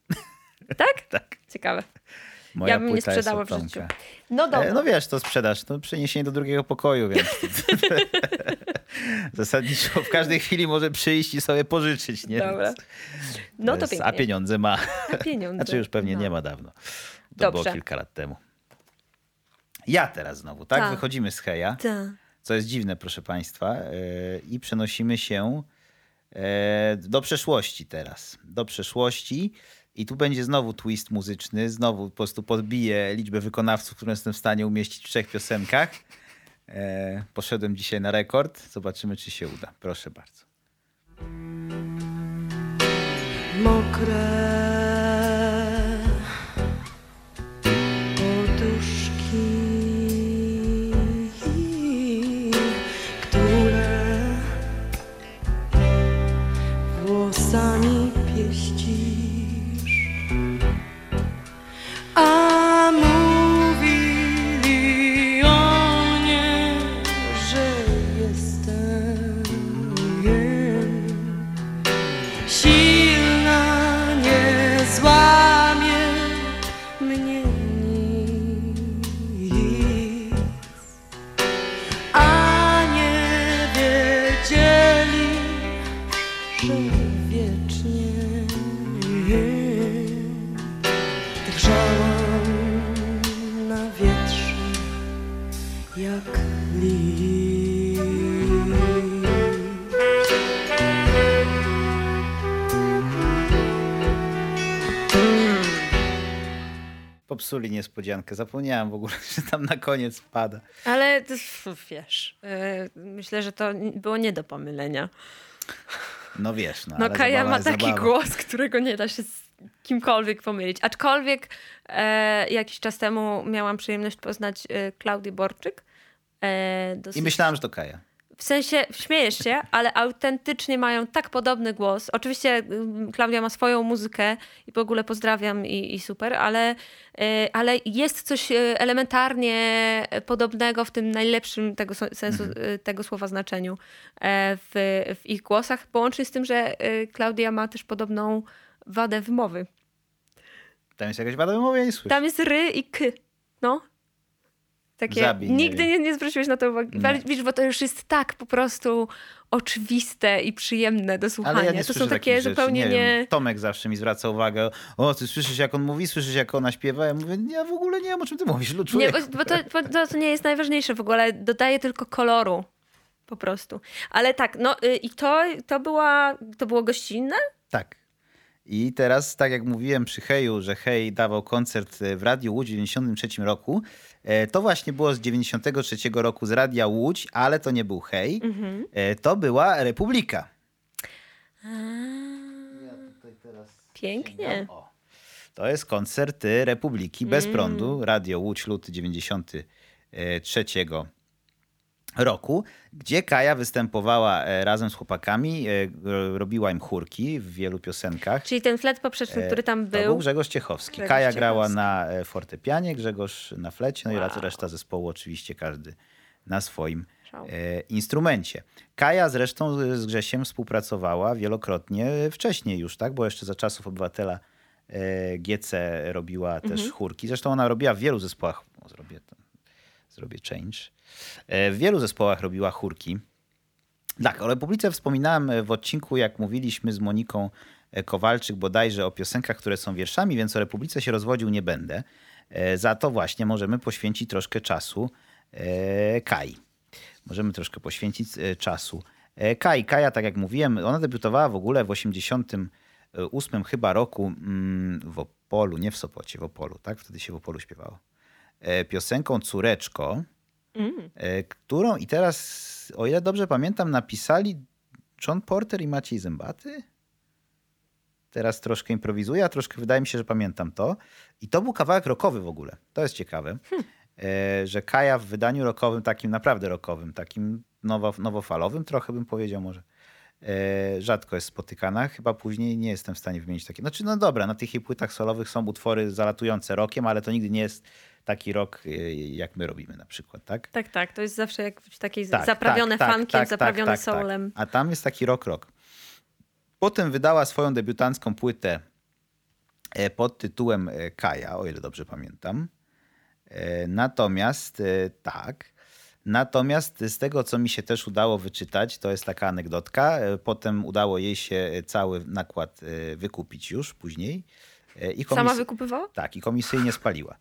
Tak? Tak. Ciekawe. Moja ja bym nie sprzedała w życiu. No dobra. E, No wiesz, to sprzedaż, to przeniesienie do drugiego pokoju, więc zasadniczo w każdej chwili może przyjść i sobie pożyczyć, nie? Dobra. No to pięknie. A pieniądze ma. A pieniądze. Znaczy już pewnie No. nie ma dawno. To Dobrze. było kilka lat temu. Ja teraz znowu, tak? Tak. Wychodzimy z Heja, Tak. co jest dziwne, proszę państwa, e, i przenosimy się e, do przeszłości teraz. Do przeszłości i tu będzie znowu twist muzyczny, znowu po prostu podbiję liczbę wykonawców, które jestem w stanie umieścić w trzech piosenkach. E, Poszedłem dzisiaj na rekord, zobaczymy czy się uda. Proszę bardzo. mokre Popsuli niespodziankę. Zapomniałem w ogóle, że tam na koniec pada. Ale wiesz, y, myślę, że to było nie do pomylenia. No wiesz, no, No Kaja ma taki zabawa. głos, którego nie da się z kimkolwiek pomylić. Aczkolwiek e, jakiś czas temu miałam przyjemność poznać e, Klaudię Borczyk. E, dosyć, I myślałem, że to Kaja. W sensie, śmiejesz się, ale autentycznie mają tak podobny głos. Oczywiście mm, Klaudia ma swoją muzykę i w ogóle pozdrawiam i, i super, ale, e, ale jest coś e, elementarnie podobnego w tym najlepszym tego sensu e, tego słowa znaczeniu e, w, w ich głosach. Połącznie z tym, że Klaudia ma też podobną wadę wymowy. Tam jest jakaś wada wymowy, ja nie słyszę. Tam jest ry i k. No. Takie, Zabij, nie nigdy nie, nie zwróciłeś na to uwagi. Nie. Widzisz, bo to już jest tak po prostu oczywiste i przyjemne do słuchania. Ale ja nie to są takie zupełnie nie. nie... Tomek zawsze mi zwraca uwagę. O, ty słyszysz jak on mówi, słyszysz jak ona śpiewa. Ja mówię, ja w ogóle nie wiem o czym ty mówisz. lu- Nie, człowieku. bo, bo, to, bo to, nie jest najważniejsze w ogóle. Dodaje tylko koloru. Po prostu. Ale tak, no y, i to, to, była, to było gościnne? Tak. I teraz, tak jak mówiłem przy Heju, że Hej dawał koncert e, w Radiu Łódź w 93 roku, to właśnie było z 93 roku z Radia Łódź, ale to nie był Hej, Mhm. e, to była Republika. Pięknie. O. To jest koncert e, Republiki bez Mm. prądu, Radio Łódź, luty 93 roku, gdzie Kaja występowała e, razem z chłopakami, e, ro- robiła im chórki w wielu piosenkach. Czyli ten flet poprzeczny, który tam To był był. Grzegorz Ciechowski. Grzegorz Kaja grała Ciechowski. na e, fortepianie, Grzegorz na flecie, no i Wow. reszta zespołu oczywiście każdy na swoim Szał. e, instrumencie. Kaja zresztą z Grzesiem współpracowała wielokrotnie e, wcześniej już, tak? Bo jeszcze za czasów obywatela e, GC robiła też Mhm. chórki. Zresztą ona robiła w wielu zespołach. O, zrobię, to, zrobię change. E, w wielu zespołach robiła chórki. Tak, o Republice wspominałem e, w odcinku, jak mówiliśmy z Moniką e, Kowalczyk bodajże o piosenkach, które są wierszami, więc o Republice się rozwodził nie będę. Za to właśnie możemy poświęcić troszkę czasu Kai. Możemy troszkę poświęcić czasu Kai. Kaja, tak jak mówiłem, ona debiutowała w ogóle w 88 chyba roku mm, w Opolu, nie w Sopocie, w Opolu, tak? Wtedy się w Opolu śpiewało. Piosenką Córeczko, Mm. e, którą i teraz, o ile dobrze pamiętam, napisali John Porter i Maciej Zębaty. Teraz troszkę improwizuję, a troszkę wydaje mi się, że pamiętam to. I to był kawałek rockowy w ogóle. To jest ciekawe, e, że Kaja w wydaniu rockowym, takim naprawdę rockowym, takim nowo, nowofalowym trochę bym powiedział może, e, rzadko jest spotykana. Chyba później nie jestem w stanie wymienić takiego. Znaczy, no dobra, na tych jej płytach solowych są utwory zalatujące rokiem, ale to nigdy nie jest taki rok, e, jak my robimy na przykład, tak? Tak, tak. To jest zawsze jak w takiej Tak, zaprawione tak, tak, funkiem, tak, zaprawione tak, tak, tak. soulem. A tam jest taki rock rock. Potem wydała swoją debiutancką płytę e, pod tytułem e, Kaja, o ile dobrze pamiętam. E, Natomiast tak. Natomiast z tego, co mi się też udało wyczytać, to jest taka anegdotka. Potem udało jej się cały nakład wykupić już później. I Sama komis- wykupywała? Tak, i komisyjnie spaliła.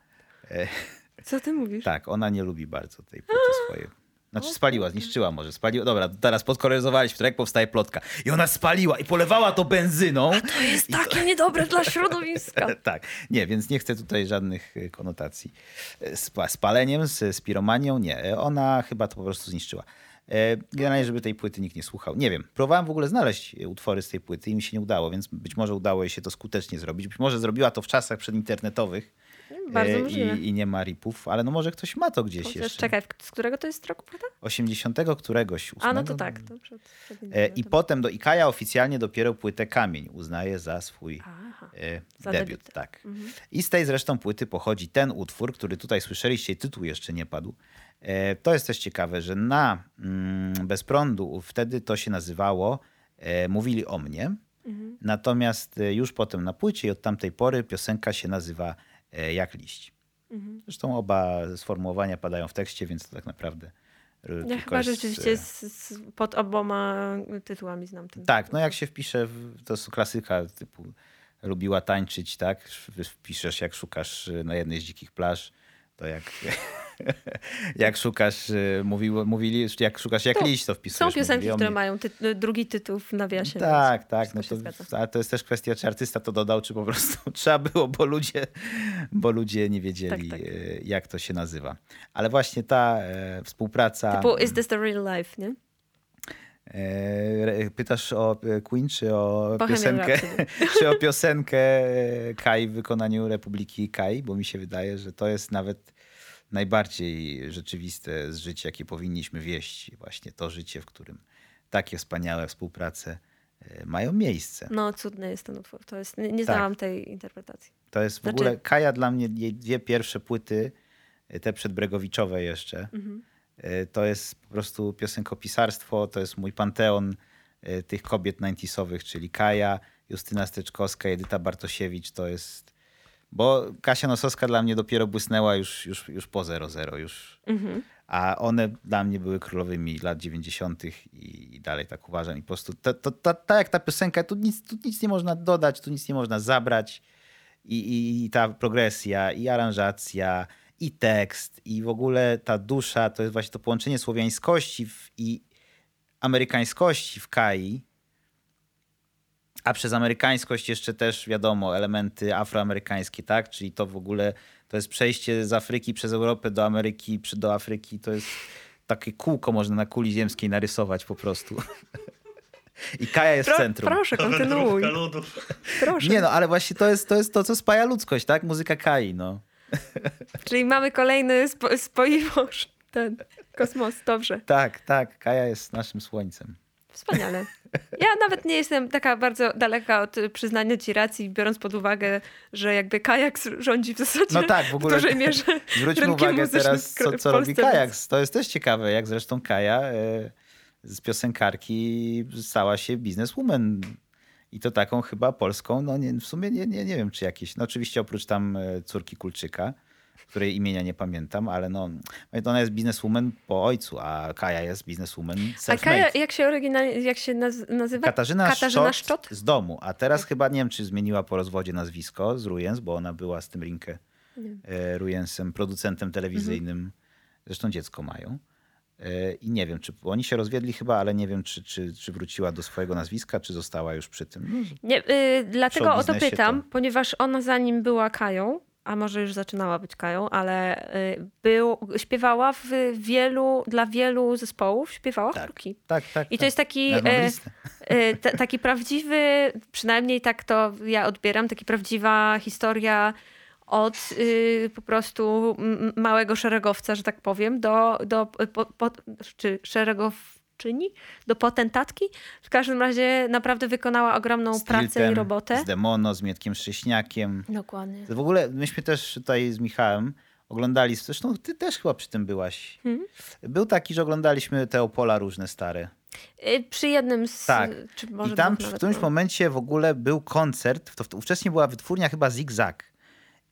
Co ty mówisz? Tak, ona nie lubi bardzo tej płyty swojej. Znaczy spaliła, zniszczyła może, spaliła. Dobra, teraz podkoloryzowaliśmy, to jak powstaje plotka. I ona spaliła i polewała to benzyną. To jest takie niedobre dla środowiska. tak, nie, więc nie chcę tutaj żadnych y, konotacji. Z z paleniem, z, z piromanią, nie. Ona chyba to po prostu zniszczyła. E, Generalnie, żeby tej płyty nikt nie słuchał. Nie wiem, próbowałem w ogóle znaleźć utwory z tej płyty i mi się nie udało, więc być może udało jej się to skutecznie zrobić. Być może zrobiła to w czasach przedinternetowych Bardzo e, możliwe. i, i nie ma ripów, ale no może ktoś ma to gdzieś Chociaż jeszcze. czekaj, z którego to jest roku płyta? 80 któregoś. A no to tak. To przed, przed E, I internetem. potem do Ikaja oficjalnie dopiero płytę Kamień uznaje za swój Aha. e, Za debiut. debiut. Tak. Mhm. I z tej zresztą płyty pochodzi ten utwór, który tutaj słyszeliście, tytuł jeszcze nie padł. To jest też ciekawe, że na mm, Bez prądu wtedy to się nazywało Mówili o mnie. Mhm. Natomiast już potem na płycie i od tamtej pory piosenka się nazywa Jak liść. Mhm. Zresztą oba sformułowania padają w tekście, więc to tak naprawdę e, Ja chyba rzeczywiście e, z, z, pod oboma tytułami znam ten. Tak, no jak się wpisze, w, to jest klasyka typu lubiła tańczyć, tak? Wpiszesz jak szukasz na jednej z dzikich plaż, to jak, jak szukasz, y, mówiło, mówili, jak szukasz jak To liść, to wpisujesz. Są piosenki, które mają ty, drugi tytuł w nawiasie. Tak, tak, no to, ale to jest też kwestia, czy artysta to dodał, czy po prostu trzeba było, bo ludzie, bo ludzie nie wiedzieli, Tak, tak. y, jak to się nazywa. Ale właśnie ta e, współpraca... Typu Is This the Real Life, nie? E, Pytasz o Queen, czy o Bohemian piosenkę, Rhapsody. czy o piosenkę e, Kai w wykonaniu Republiki Kai, bo mi się wydaje, że to jest nawet najbardziej rzeczywiste z życia, jakie powinniśmy wieść. Właśnie to życie, w którym takie wspaniałe współprace e, mają miejsce. No, cudny jest ten utwór. To jest, nie, nie Tak. znałam tej interpretacji. To jest w Znaczy- ogóle Kaja dla mnie, jej dwie pierwsze płyty, te przedbregowiczowe jeszcze, Mhm. E, to jest po prostu piosenkopisarstwo, to jest mój panteon e, tych kobiet 90sowych, czyli Kaja, Justyna Steczkowska, Edyta Bartosiewicz, to jest Bo Kasia Nosowska dla mnie dopiero błysnęła już, już, już po 00 już. A one dla mnie były królowymi lat 90. i, dalej tak uważam. I po prostu ta, to, ta, ta, jak ta piosenka, tu nic, tu nic nie można dodać, tu nic nie można zabrać. I, i, I ta progresja, i aranżacja, i tekst, i w ogóle ta dusza, to jest właśnie to połączenie słowiańskości w, i amerykańskości w Kai. A przez amerykańskość jeszcze też wiadomo elementy afroamerykańskie, tak? Czyli to w ogóle to jest przejście z Afryki przez Europę do Ameryki, przy- do Afryki. To jest takie kółko można na kuli ziemskiej narysować po prostu. I Kaja jest w Pro, centrum. proszę, kontynuuj. Proszę. Nie no, ale właśnie to jest, to jest to, co spaja ludzkość, tak? Muzyka Kai, no. Czyli mamy kolejny spo, spoiwoż. Ten kosmos, dobrze. Tak, tak. Kaja jest naszym słońcem. Wspaniale. Ja nawet nie jestem taka bardzo daleka od przyznania ci racji, biorąc pod uwagę, że jakby kajak rządzi w zasadzie No tak, w ogóle w dużej mierze Zwróćmy uwagę teraz, co, co robi Kajak. To jest też ciekawe, jak zresztą Kaja e, z piosenkarki stała się bizneswoman. I to taką chyba polską, no nie, w sumie nie, nie, nie wiem, czy jakieś, no oczywiście oprócz tam e, córki Kulczyka, której imienia nie pamiętam, ale no, ona jest bizneswoman po ojcu, a Kaja jest bizneswoman A Kaja, self-made. jak się oryginalnie, jak się naz, nazywa? Katarzyna, Katarzyna Szczot, Szczot? z domu, a teraz chyba nie wiem, czy zmieniła po rozwodzie nazwisko z Rujens, bo ona była z tym Rinkę e, Rujensem, producentem telewizyjnym. Zresztą dziecko mają. I nie wiem, czy oni się rozwiedli chyba, ale nie wiem, czy, czy, czy wróciła do swojego nazwiska, czy została już przy tym. No, Nie, y, dlatego o to pytam, to- ponieważ ona zanim była Kają, a może już zaczynała być Kają, ale y, był, śpiewała w wielu, dla wielu zespołów, śpiewała Tak. chórki. tak, tak. I to tak. jest taki, mam e, e, ta- taki prawdziwy, przynajmniej tak to ja odbieram, taki prawdziwa historia od y, po prostu małego szeregowca, że tak powiem, do, do po, po, czy szeregowczyni, do potentatki. W każdym razie naprawdę wykonała ogromną Z pracę i Tiltem, robotę. Z Demono, z Mietkiem Szcześniakiem. Dokładnie. W ogóle myśmy też tutaj z Michałem oglądali, zresztą ty też chyba przy tym byłaś. Mhm. Był taki, że oglądaliśmy te Opola różne stare. Y, Przy jednym z... Tak. I tam w którymś momencie w ogóle był koncert, to ówcześnie była wytwórnia chyba Zigzag.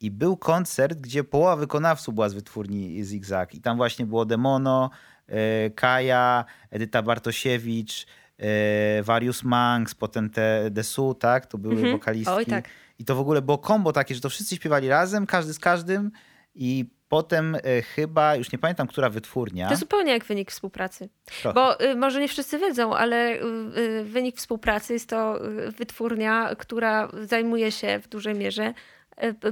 I był koncert, gdzie połowa wykonawców była z wytwórni Zigzag. I tam właśnie było Demono, e, Kaja, Edyta Bartosiewicz, e, Various Manx, potem te Desu, tak? To były Mhm. wokalistki. Oj, tak. I to w ogóle było kombo takie, że to wszyscy śpiewali razem, każdy z każdym. I potem e, chyba, już nie pamiętam, która wytwórnia. To zupełnie jak wynik współpracy. Trochę. Bo y, może nie wszyscy wiedzą, ale y, y, wynik współpracy jest to wytwórnia, która zajmuje się w dużej mierze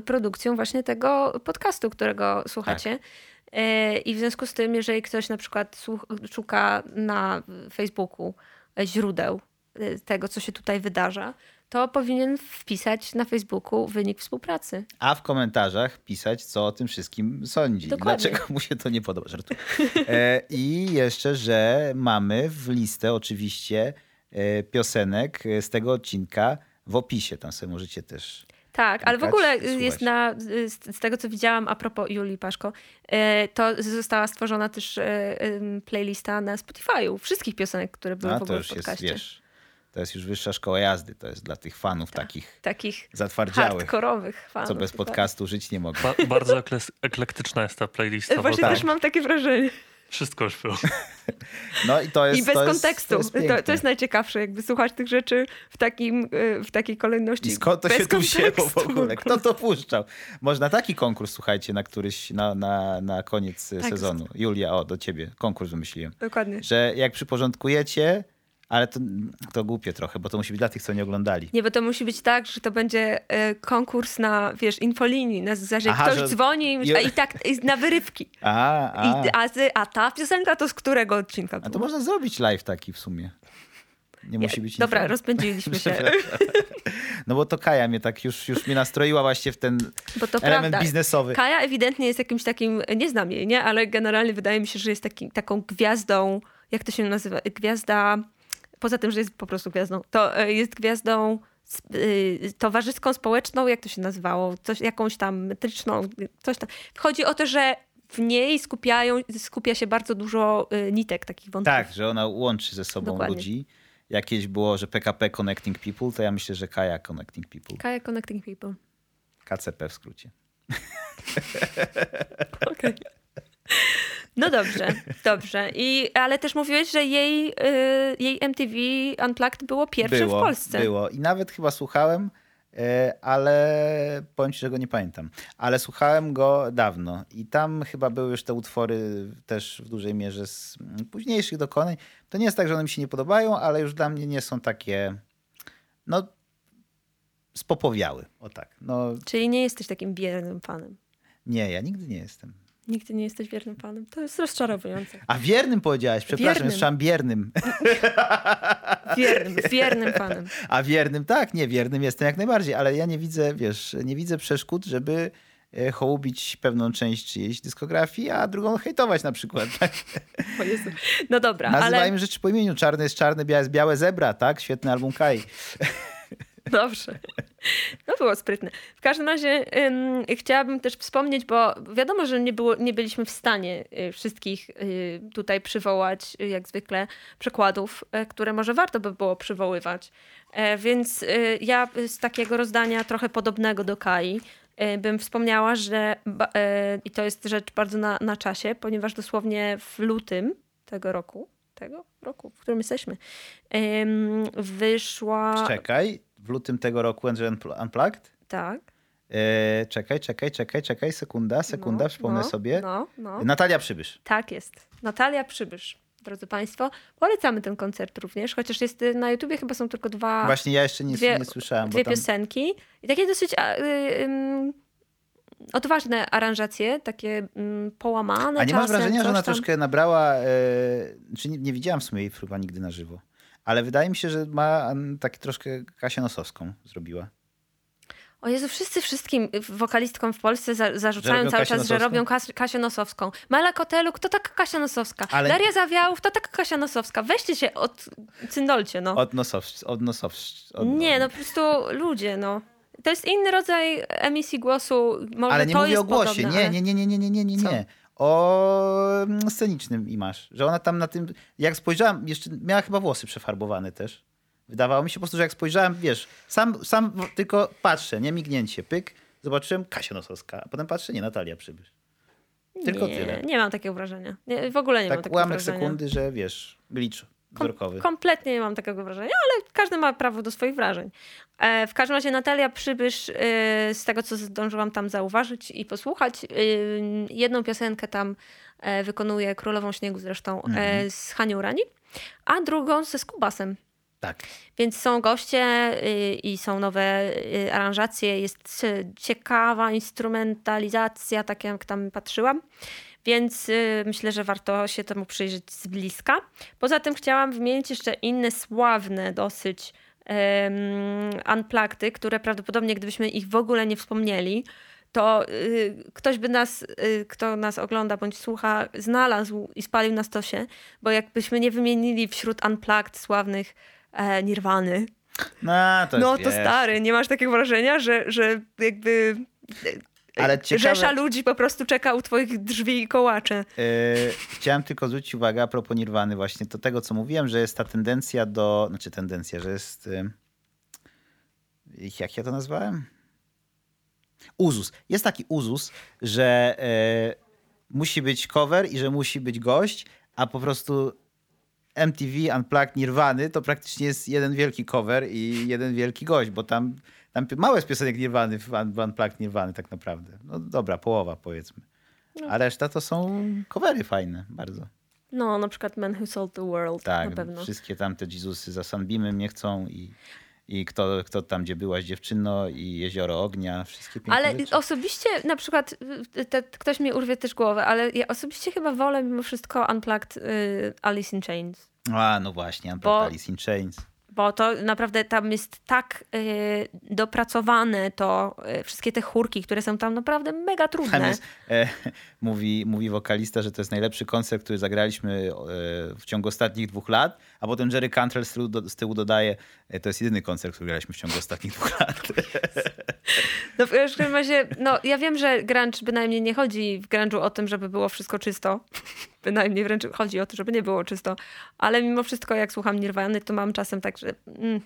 produkcją właśnie tego podcastu, którego słuchacie. Y, I w związku z tym, jeżeli ktoś na przykład szuka na Facebooku źródeł y, tego, co się tutaj wydarza, to powinien wpisać na Facebooku wynik współpracy. A w komentarzach pisać, co o tym wszystkim sądzi. Dokładnie. Dlaczego mu się to nie podoba. Żartuję. E, I jeszcze, że mamy w listę oczywiście e, piosenek e, z tego odcinka w opisie. Tam sobie możecie też... Tak, ale w ogóle słuchać. jest na, y, z z tego co widziałam a propos Julii Paszko, y, to została stworzona też y, playlista na Spotify'u wszystkich piosenek, które były No w to ogóle już w jest, podcaście. wiesz, to jest już wyższa szkoła jazdy. To jest dla tych fanów takich Takich zatwardziałych, hardkorowych fanów. co bez dokładnie. podcastu żyć nie mogą. Ba bardzo eklektyczna jest ta playlista, Y, Właśnie tam też mam takie wrażenie. Wszystko już było. No i to jest I bez to jest, kontekstu. To jest, to, to jest najciekawsze, jakby słuchać tych rzeczy w, takim, y, w takiej kolejności. I skąd to bez się tu wzięło w ogóle? Kto to puszczał? Można taki konkurs, słuchajcie, na któryś, na, na, na koniec Tak, sezonu. Julia, o, do ciebie konkurs wymyśliłem. Dokładnie. Że jak przyporządkujecie, ale to, to głupie trochę, bo to musi być dla tych, co nie oglądali. Nie, bo to musi być tak, że to będzie e, konkurs na, wiesz, infolinii, na zasadzie Aha, ktoś że- dzwoni a i tak i na wyrywki. A, a, I, a, z- a ta piosenka to z którego odcinka a to była? można zrobić live taki w sumie. Nie musi być Dobra, info. rozpędziliśmy się, No bo to Kaja mnie tak już, już mnie nastroiła właśnie w ten element prawda. biznesowy. Kaja ewidentnie jest jakimś takim, nie znam jej, nie? Ale generalnie wydaje mi się, że jest taki, taką gwiazdą, jak to się nazywa? Gwiazda, poza tym, że jest po prostu gwiazdą, to e, jest gwiazdą y, towarzyską, społeczną, jak to się nazywało? Coś, jakąś tam metryczną, coś tam. Chodzi o to, że w niej skupiają, skupia się bardzo dużo y, nitek takich wątków. Tak, że ona łączy ze sobą Dokładnie. ludzi. Jakieś było, że PKP Connecting People, to ja myślę, że Kaja Connecting People. Kaja Connecting People. KCP w skrócie. Okej. No dobrze, dobrze. I, ale też mówiłeś, że jej, y, jej MTV Unplugged było pierwsze było, w Polsce. Było. I nawet chyba słuchałem, e, ale powiem ci, że go nie pamiętam. Ale słuchałem go dawno i tam chyba były już te utwory też w dużej mierze z mm, późniejszych dokonań. To nie jest tak, że one mi się nie podobają, ale już dla mnie nie są takie, no, spopowiały. O tak. No, Czyli nie jesteś takim wiernym fanem. nie, ja nigdy nie jestem. Nigdy nie jesteś wiernym fanem. To jest rozczarowujące. A wiernym powiedziałeś, przepraszam, Wiernym. słyszałem biernym. Wiernym, wiernym fanem. A wiernym, tak, nie, wiernym jestem jak najbardziej, ale ja nie widzę, wiesz, nie widzę przeszkód, żeby e, hołubić pewną część czyjejś dyskografii, a drugą hejtować na przykład. Tak? No dobra, Nazywajmy ale rzeczy po imieniu. Czarny jest czarny, białe jest białe, zebra, tak? Świetny album Kai. Dobrze. No było sprytne. W każdym razie ym, chciałabym też wspomnieć, bo wiadomo, że nie, było, nie byliśmy w stanie y, wszystkich y, tutaj przywołać, y, jak zwykle, przykładów, y, które może warto by było przywoływać. E, więc y, ja z takiego rozdania trochę podobnego do Kai y, bym wspomniała, że e, i to jest rzecz bardzo na, na czasie, ponieważ dosłownie w lutym tego roku, tego roku, w którym jesteśmy, wyszła... Czekaj, w lutym tego roku Andrzej Unpl- Unplugged? Tak. E, czekaj, czekaj, czekaj, czekaj, sekunda, sekunda, No, przypomnę no, sobie. No, no. Natalia Przybysz. Tak jest. Natalia Przybysz. Drodzy Państwo, polecamy ten koncert również, chociaż jest y, na YouTubie chyba są tylko dwa, Właśnie ja jeszcze nie, dwie, nie słyszałem. dwie tam... piosenki i takie dosyć a, y, ym, odważne aranżacje, takie ym, połamane A nie masz czasem, wrażenia, że ona tam. troszkę nabrała, e, czy nie, nie widziałam w sumie jej chyba nigdy na żywo, ale wydaje mi się, że ma taki troszkę Kasię Nosowską zrobiła. O Jezu, wszyscy wszystkim wokalistkom w Polsce za, zarzucają cały czas, że Nosowską? robią Kas Kasię Nosowską. Mela Koteluk to taka Kasia Nosowska. Ale- Daria Zawiałów to taka Kasia Nosowska. Weźcie się od cyndolcie, no. Od Nosow, od Nosow, od, Nie, no po prostu ludzie, no. To jest inny rodzaj emisji głosu. Może Ale nie to mówię o głosie, podobne, nie, ale- nie, nie, nie, nie, nie, nie, nie, Co? O mm, scenicznym imaż, że ona tam na tym, jak spojrzałem, jeszcze miała chyba włosy przefarbowane też. Wydawało mi się po prostu, że jak spojrzałem, wiesz, sam, sam tylko patrzę, nie mignięcie, pyk, zobaczyłem Kasia Nosowska, a potem patrzę, nie, Natalia Przybysz. Tylko nie, tyle. Nie mam takiego wrażenia. Nie, w ogóle nie mam Tak takiego ułamek wrażenia. sekundy, że wiesz, glitch wzrokowy. Kompletnie nie mam takiego wrażenia, ale każdy ma prawo do swoich wrażeń. E, w każdym razie Natalia Przybysz, e, z tego co zdążyłam tam zauważyć i posłuchać, e, jedną piosenkę tam e, wykonuje Królową Śniegu zresztą Mhm. e, z Hanią Rani, a drugą ze Skubasem. Tak. Więc są goście y, i są nowe aranżacje, jest ciekawa instrumentalizacja, tak jak tam patrzyłam. Więc y, myślę, że warto się temu przyjrzeć z bliska. Poza tym chciałam wymienić jeszcze inne sławne dosyć um, unpluggedy, które prawdopodobnie gdybyśmy ich w ogóle nie wspomnieli, to y, ktoś by nas, y, kto nas ogląda bądź słucha, znalazł i spalił na stosie, bo jakbyśmy nie wymienili wśród unplugged sławnych e, Nirwany, No, to no to stary, nie masz takiego wrażenia, że, że jakby Ale ciekawe- rzesza ludzi po prostu czeka u twoich drzwi i kołacze. Yy, chciałem tylko zwrócić uwagę a propos Nirwany właśnie, do tego co mówiłem, że jest ta tendencja do, znaczy tendencja, że jest, yy, jak ja to nazwałem? Uzus. Jest taki uzus, że yy, musi być cover i że musi być gość, a po prostu MTV Unplugged Nirwany to praktycznie jest jeden wielki cover i jeden wielki gość, bo tam, tam małe jest piosenek Nirwany w Unplugged Nirwany tak naprawdę. No dobra, połowa powiedzmy. A reszta to są covery fajne, bardzo. No, na przykład Men Who Sold the World, Tak, na pewno. wszystkie tamte Jezusy za Sunbeamem nie chcą i, i kto, kto tam, gdzie byłaś dziewczyno i Jezioro Ognia, wszystkie piękne Ale rzeczy. osobiście, na przykład, y, te, ktoś mi urwie też głowę, ale ja osobiście chyba wolę mimo wszystko Unplugged y, Alice in Chains. A, no właśnie, Unplugged Bo- Alice in Chains. Bo to naprawdę tam jest tak y, dopracowane to, y, wszystkie te chórki, które są tam naprawdę mega trudne. jest, e, mówi, mówi wokalista, że to jest najlepszy koncert, który zagraliśmy e, w ciągu ostatnich dwóch lat, a potem Jerry Cantrell z tyłu, do, z tyłu dodaje, e, to jest jedyny koncert, który graliśmy w ciągu ostatnich dwóch lat. No w każdym razie, no ja wiem, że grunge bynajmniej nie chodzi w grunge'u o tym, żeby było wszystko czysto. Bynajmniej wręcz chodzi o to, żeby nie było czysto. Ale mimo wszystko, jak słucham Nirwany, to mam czasem tak, że mm,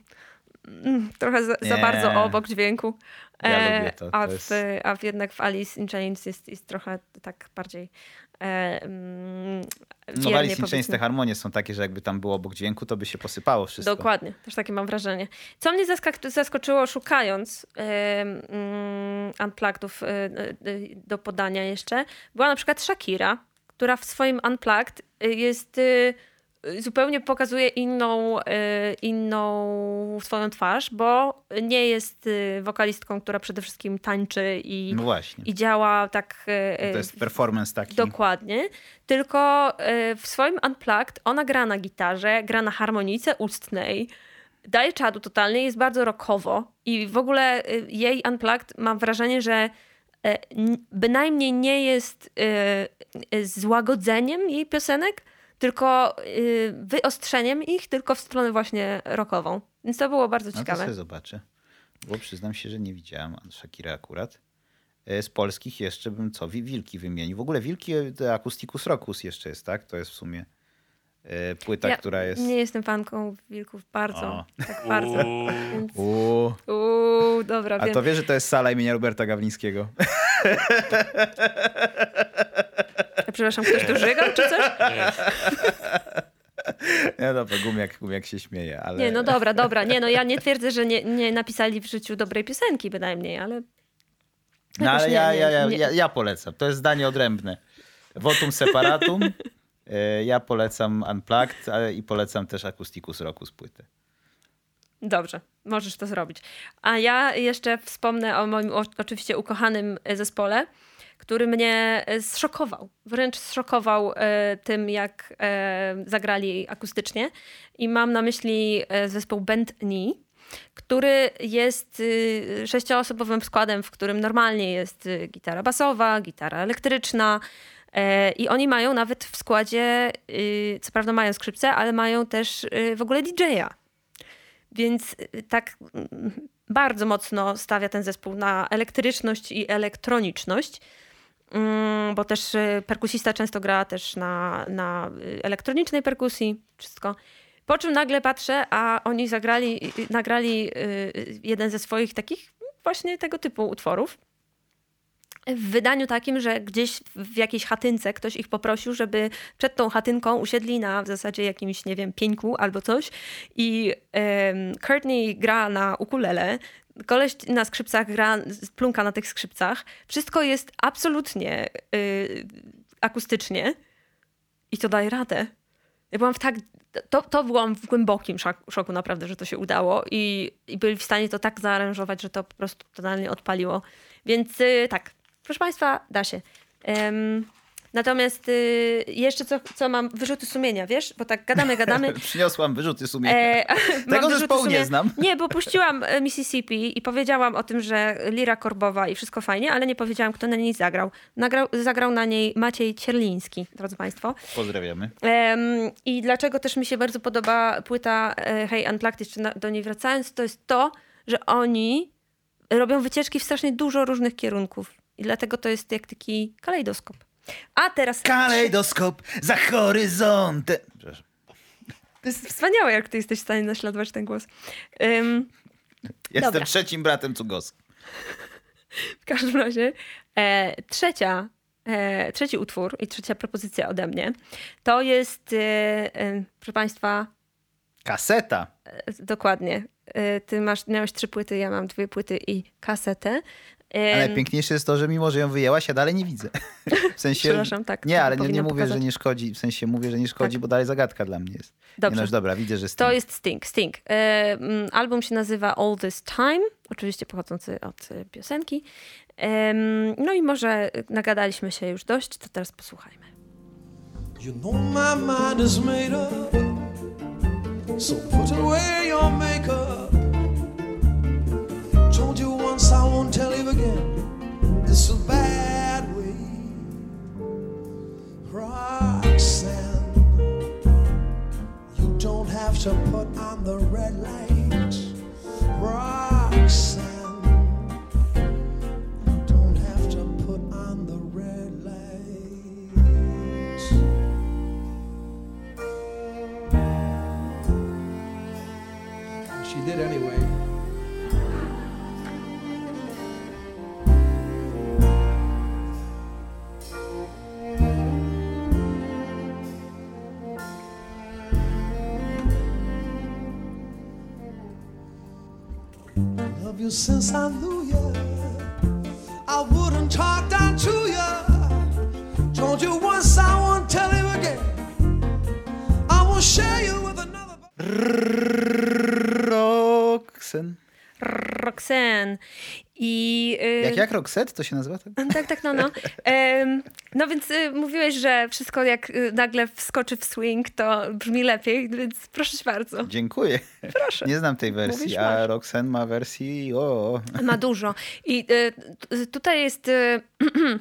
mm, trochę za, za bardzo obok dźwięku. Ja lubię to, A, to w, jest- a w jednak w Alice in Chains jest, jest trochę tak bardziej e, No w wiernie, Alice in Chains powiedzmy. te harmonie są takie, że jakby tam było obok dźwięku, to by się posypało wszystko. Dokładnie, też takie mam wrażenie. Co mnie zaskak- zaskoczyło szukając mm, unpluggedów e, e, do podania jeszcze, była na przykład Shakira, która w swoim unplugged e, jest e, zupełnie pokazuje inną, e, inną swoją twarz, bo nie jest e, wokalistką, która przede wszystkim tańczy i, No i działa tak e, To jest performance taki. Dokładnie. Tylko w swoim Unplugged ona gra na gitarze, gra na harmonice ustnej, daje czadu totalnie, jest bardzo rockowo i w ogóle jej Unplugged mam wrażenie, że bynajmniej nie jest złagodzeniem jej piosenek, tylko e, wyostrzeniem ich, tylko w stronę właśnie rockową. Więc to było bardzo No to ciekawe. sobie zobaczę. Bo przyznam się, że nie widziałem Shakira akurat. E, Z polskich jeszcze bym co? Wi- Wilki wymienił. W ogóle Wilki, to Acousticus Rockus jeszcze jest, tak? To jest w sumie e, płyta, Ja która jest... Nie jestem fanką wilków bardzo, O. tak bardzo. Uuu. Więc... Uuu. Uuu, dobra, A wiem. to wie, że to jest sala imienia Roberta Gawlińskiego. Przepraszam, ktoś tu żygał czy coś? Nie, dobra, gumiak, gumiak się śmieje, ale... Nie, no dobra, dobra. Nie, no ja nie twierdzę, że nie, nie napisali w życiu dobrej piosenki bynajmniej, ale... No ale jakoś ja, nie, ja, nie, ja, nie. ja, ja polecam. To jest zdanie odrębne. Votum separatum. E, Ja polecam Unplugged ale i polecam też Acousticus Rockus płytę. Dobrze, możesz to zrobić. A ja jeszcze wspomnę o moim oczywiście ukochanym e, zespole, który mnie e, zszokował. Wręcz zszokował e, tym, jak e, zagrali akustycznie. I mam na myśli zespół Bend Knee, który jest y, sześcioosobowym składem, w którym normalnie jest y, gitara basowa, gitara elektryczna. I oni mają nawet w składzie, y, co prawda mają skrzypce, ale mają też w ogóle DJ-a. Więc tak mm, bardzo mocno stawia ten zespół na elektryczność i elektroniczność, bo też y, perkusista często gra też na, na y, elektronicznej perkusji, wszystko. Po czym nagle patrzę, a oni zagrali, y, nagrali jeden ze swoich takich właśnie tego typu utworów. W wydaniu takim, że gdzieś w jakiejś chatynce ktoś ich poprosił, żeby przed tą chatynką usiedli na w zasadzie jakimś, nie wiem, pieńku albo coś. I em, Courtney gra na ukulele, koleś na skrzypcach gra, plunka na tych skrzypcach. Wszystko jest absolutnie y, akustycznie i to daje radę. Ja byłam w tak. To, to byłam w głębokim szok- szoku, naprawdę, że to się udało i, i byli w stanie to tak zaaranżować, że to po prostu totalnie odpaliło. Więc y, tak, proszę Państwa, da się. Em, natomiast y, jeszcze co, co mam, wyrzuty sumienia, wiesz? Bo tak gadamy, gadamy. Przyniosłam wyrzuty sumienia. E, wyrzuty zespołu nie sumienia. znam. Nie, bo puściłam e, Mississippi i powiedziałam o tym, że lira korbowa i wszystko fajnie, ale nie powiedziałam, kto na niej zagrał. Nagrał, zagrał na niej Maciej Cierliński, drodzy Państwo. Pozdrawiamy. I dlaczego też mi się bardzo podoba płyta e, Hey Unplugged, jeszcze na, do niej wracając, to jest to, że oni robią wycieczki w strasznie dużo różnych kierunków. I dlatego to jest jak taki kalejdoskop. A teraz... Kalejdoskop za horyzontem. To jest wspaniałe, jak ty jesteś w stanie naśladować ten głos. Em, Jestem Dobra. trzecim bratem Cugos. W każdym razie e, trzecia, e, trzeci utwór i trzecia propozycja ode mnie to jest, e, e, proszę Państwa, Kaseta. e, dokładnie. E, ty masz, miałeś trzy płyty, ja mam dwie płyty i kasetę. E, A najpiękniejsze jest to, że mimo, że ją wyjęłaś, ja dalej nie widzę. W sensie... Przepraszam, tak, Nie, to ale nie, nie mówię, pokazać. że nie szkodzi. W sensie mówię, że nie szkodzi, Tak. bo dalej zagadka dla mnie jest. Nie, Dobrze. no już dobra, widzę, że jest To jest Sting. Sting. E, album się nazywa All This Time, oczywiście pochodzący od e, piosenki. No i może nagadaliśmy się już dość, to teraz posłuchajmy. You know my mind is made up, so put away your makeup. You once, I won't tell you again. It's a bad way, Roxanne. You don't have to put on the red light, Roxanne. You don't you since I knew you. I wouldn't talk down to you. Told you once, I won't tell you again. I won't share you with another. Roxen. Roxanne. I, y, Jak, jak Roxette to się nazywa? Tak? Tak, tak, no, no. No więc y, mówiłeś, że wszystko jak y, nagle wskoczy w swing, to brzmi lepiej, więc proszę cię bardzo. Dziękuję. Proszę. Nie znam tej wersji, Mówisz, a. Roxanne ma wersji o. Ma dużo. I y, tutaj jest y,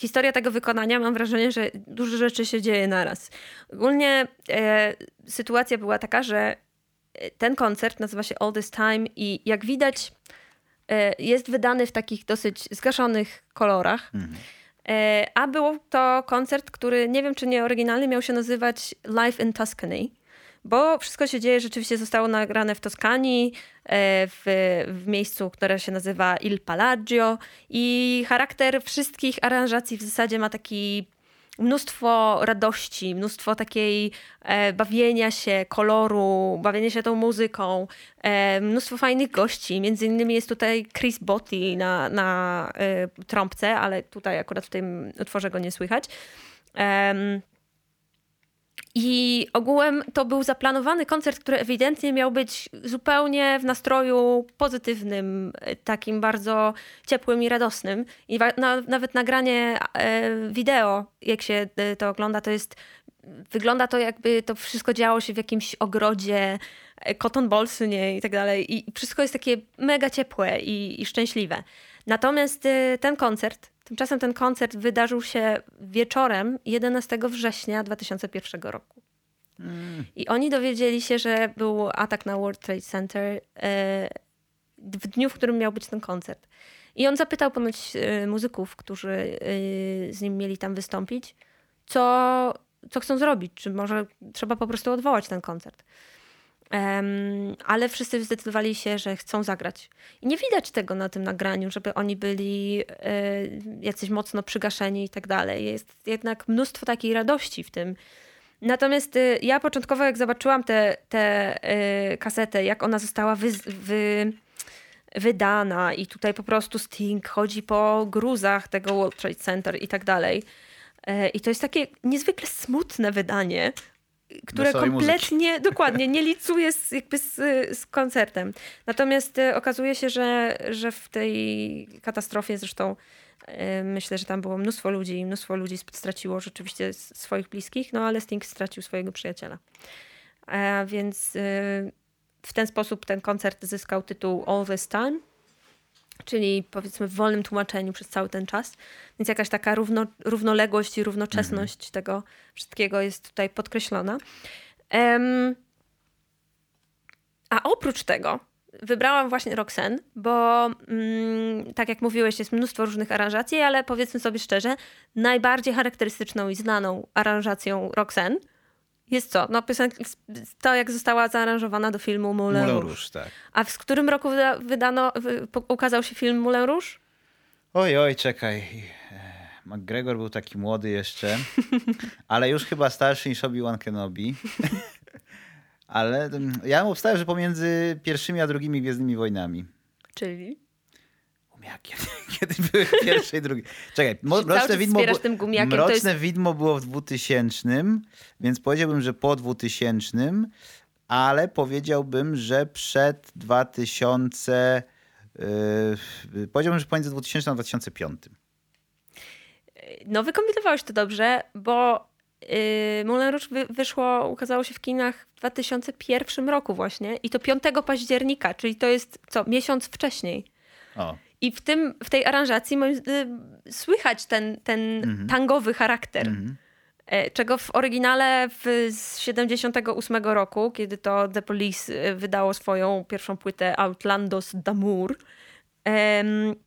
historia tego wykonania. Mam wrażenie, że dużo rzeczy się dzieje naraz. Ogólnie e, sytuacja była taka, że e, ten koncert nazywa się All This Time i jak widać jest wydany w takich dosyć zgaszonych kolorach. E, A był to koncert, który nie wiem czy nie oryginalny miał się nazywać Live in Tuscany, bo wszystko się dzieje, rzeczywiście zostało nagrane w Toskanii, e, w, w miejscu, które się nazywa Il Palagio i charakter wszystkich aranżacji w zasadzie ma taki mnóstwo radości, mnóstwo takiej e, bawienia się, koloru, bawienia się tą muzyką, e, mnóstwo fajnych gości. Między innymi jest tutaj Chris Botti na, na e, trąbce, ale tutaj akurat w tym utworze go nie słychać. I ogółem to był zaplanowany koncert, który ewidentnie miał być zupełnie w nastroju pozytywnym, e, takim bardzo ciepłym i radosnym. I na, nawet nagranie e, wideo, jak się e, to ogląda, to jest. Wygląda to, jakby to wszystko działo się w jakimś ogrodzie, cotton ballsy nie, i tak dalej. I wszystko jest takie mega ciepłe i, i szczęśliwe. Natomiast ten koncert, tymczasem ten koncert wydarzył się wieczorem 11 września 2001 roku. I oni dowiedzieli się, że był atak na World Trade Center e, w dniu, w którym miał być ten koncert. I on zapytał ponoć e, muzyków, którzy e, z nim mieli tam wystąpić, co, co chcą zrobić, czy może trzeba po prostu odwołać ten koncert. Em, ale wszyscy zdecydowali się, że chcą zagrać. I nie widać tego na tym nagraniu, żeby oni byli e, jacyś mocno przygaszeni i tak dalej. Jest jednak mnóstwo takiej radości w tym. Natomiast y, ja początkowo, jak zobaczyłam tę te, te, y, kasetę, jak ona została wy, wy, wydana i tutaj po prostu Sting chodzi po gruzach tego World Trade Center i tak dalej. E, I to jest takie niezwykle smutne wydanie, które Wesołej kompletnie, dokładnie, nie licuje z, jakby z, z koncertem. Natomiast e, okazuje się, że, że w tej katastrofie zresztą e, myślę, że tam było mnóstwo ludzi i mnóstwo ludzi straciło rzeczywiście swoich bliskich, no ale Sting stracił swojego przyjaciela. E, Więc w ten sposób ten koncert zyskał tytuł All This Time, czyli powiedzmy w wolnym tłumaczeniu przez cały ten czas. Więc jakaś taka równo, równoległość i równoczesność tego wszystkiego jest tutaj podkreślona. Em, a oprócz tego wybrałam właśnie Roxanne, bo mm, tak jak mówiłeś, jest mnóstwo różnych aranżacji, ale powiedzmy sobie szczerze, najbardziej charakterystyczną i znaną aranżacją Roxanne jest co? No piosenka, to jak została zaaranżowana do filmu Moulin Moulin Rouge. Rouge, tak. A w którym roku wyda, wydano, ukazał się film Moulin Rouge? Oj, oj, czekaj. E, McGregor był taki młody jeszcze, ale już chyba starszy niż Obi-Wan Kenobi. ale mm, ja obstawiam, że pomiędzy pierwszymi a drugimi Gwiezdnymi Wojnami. Czyli? Gumiaki. Kiedy były pierwsze i drugie. Czekaj, mo- Mroczne Widmo, bu- tym gumiakiem? Mroczne jest- Widmo było w 2000, więc powiedziałbym, że po 2000, ale powiedziałbym, że przed 2000... Yy, powiedziałbym, że pomiędzy 2000 a 2005. No wykombinowałeś to dobrze, bo yy, Moulin Rouge wy, wyszło, ukazało się w kinach w 2001 roku właśnie i to 5 października, czyli to jest co, miesiąc wcześniej. O, I w, tym, w tej aranżacji moim, zdaniem, słychać ten, ten tangowy charakter. E, Czego w oryginale w, z 78 roku, kiedy to The Police e, wydało swoją pierwszą płytę Outlandos d'Amour,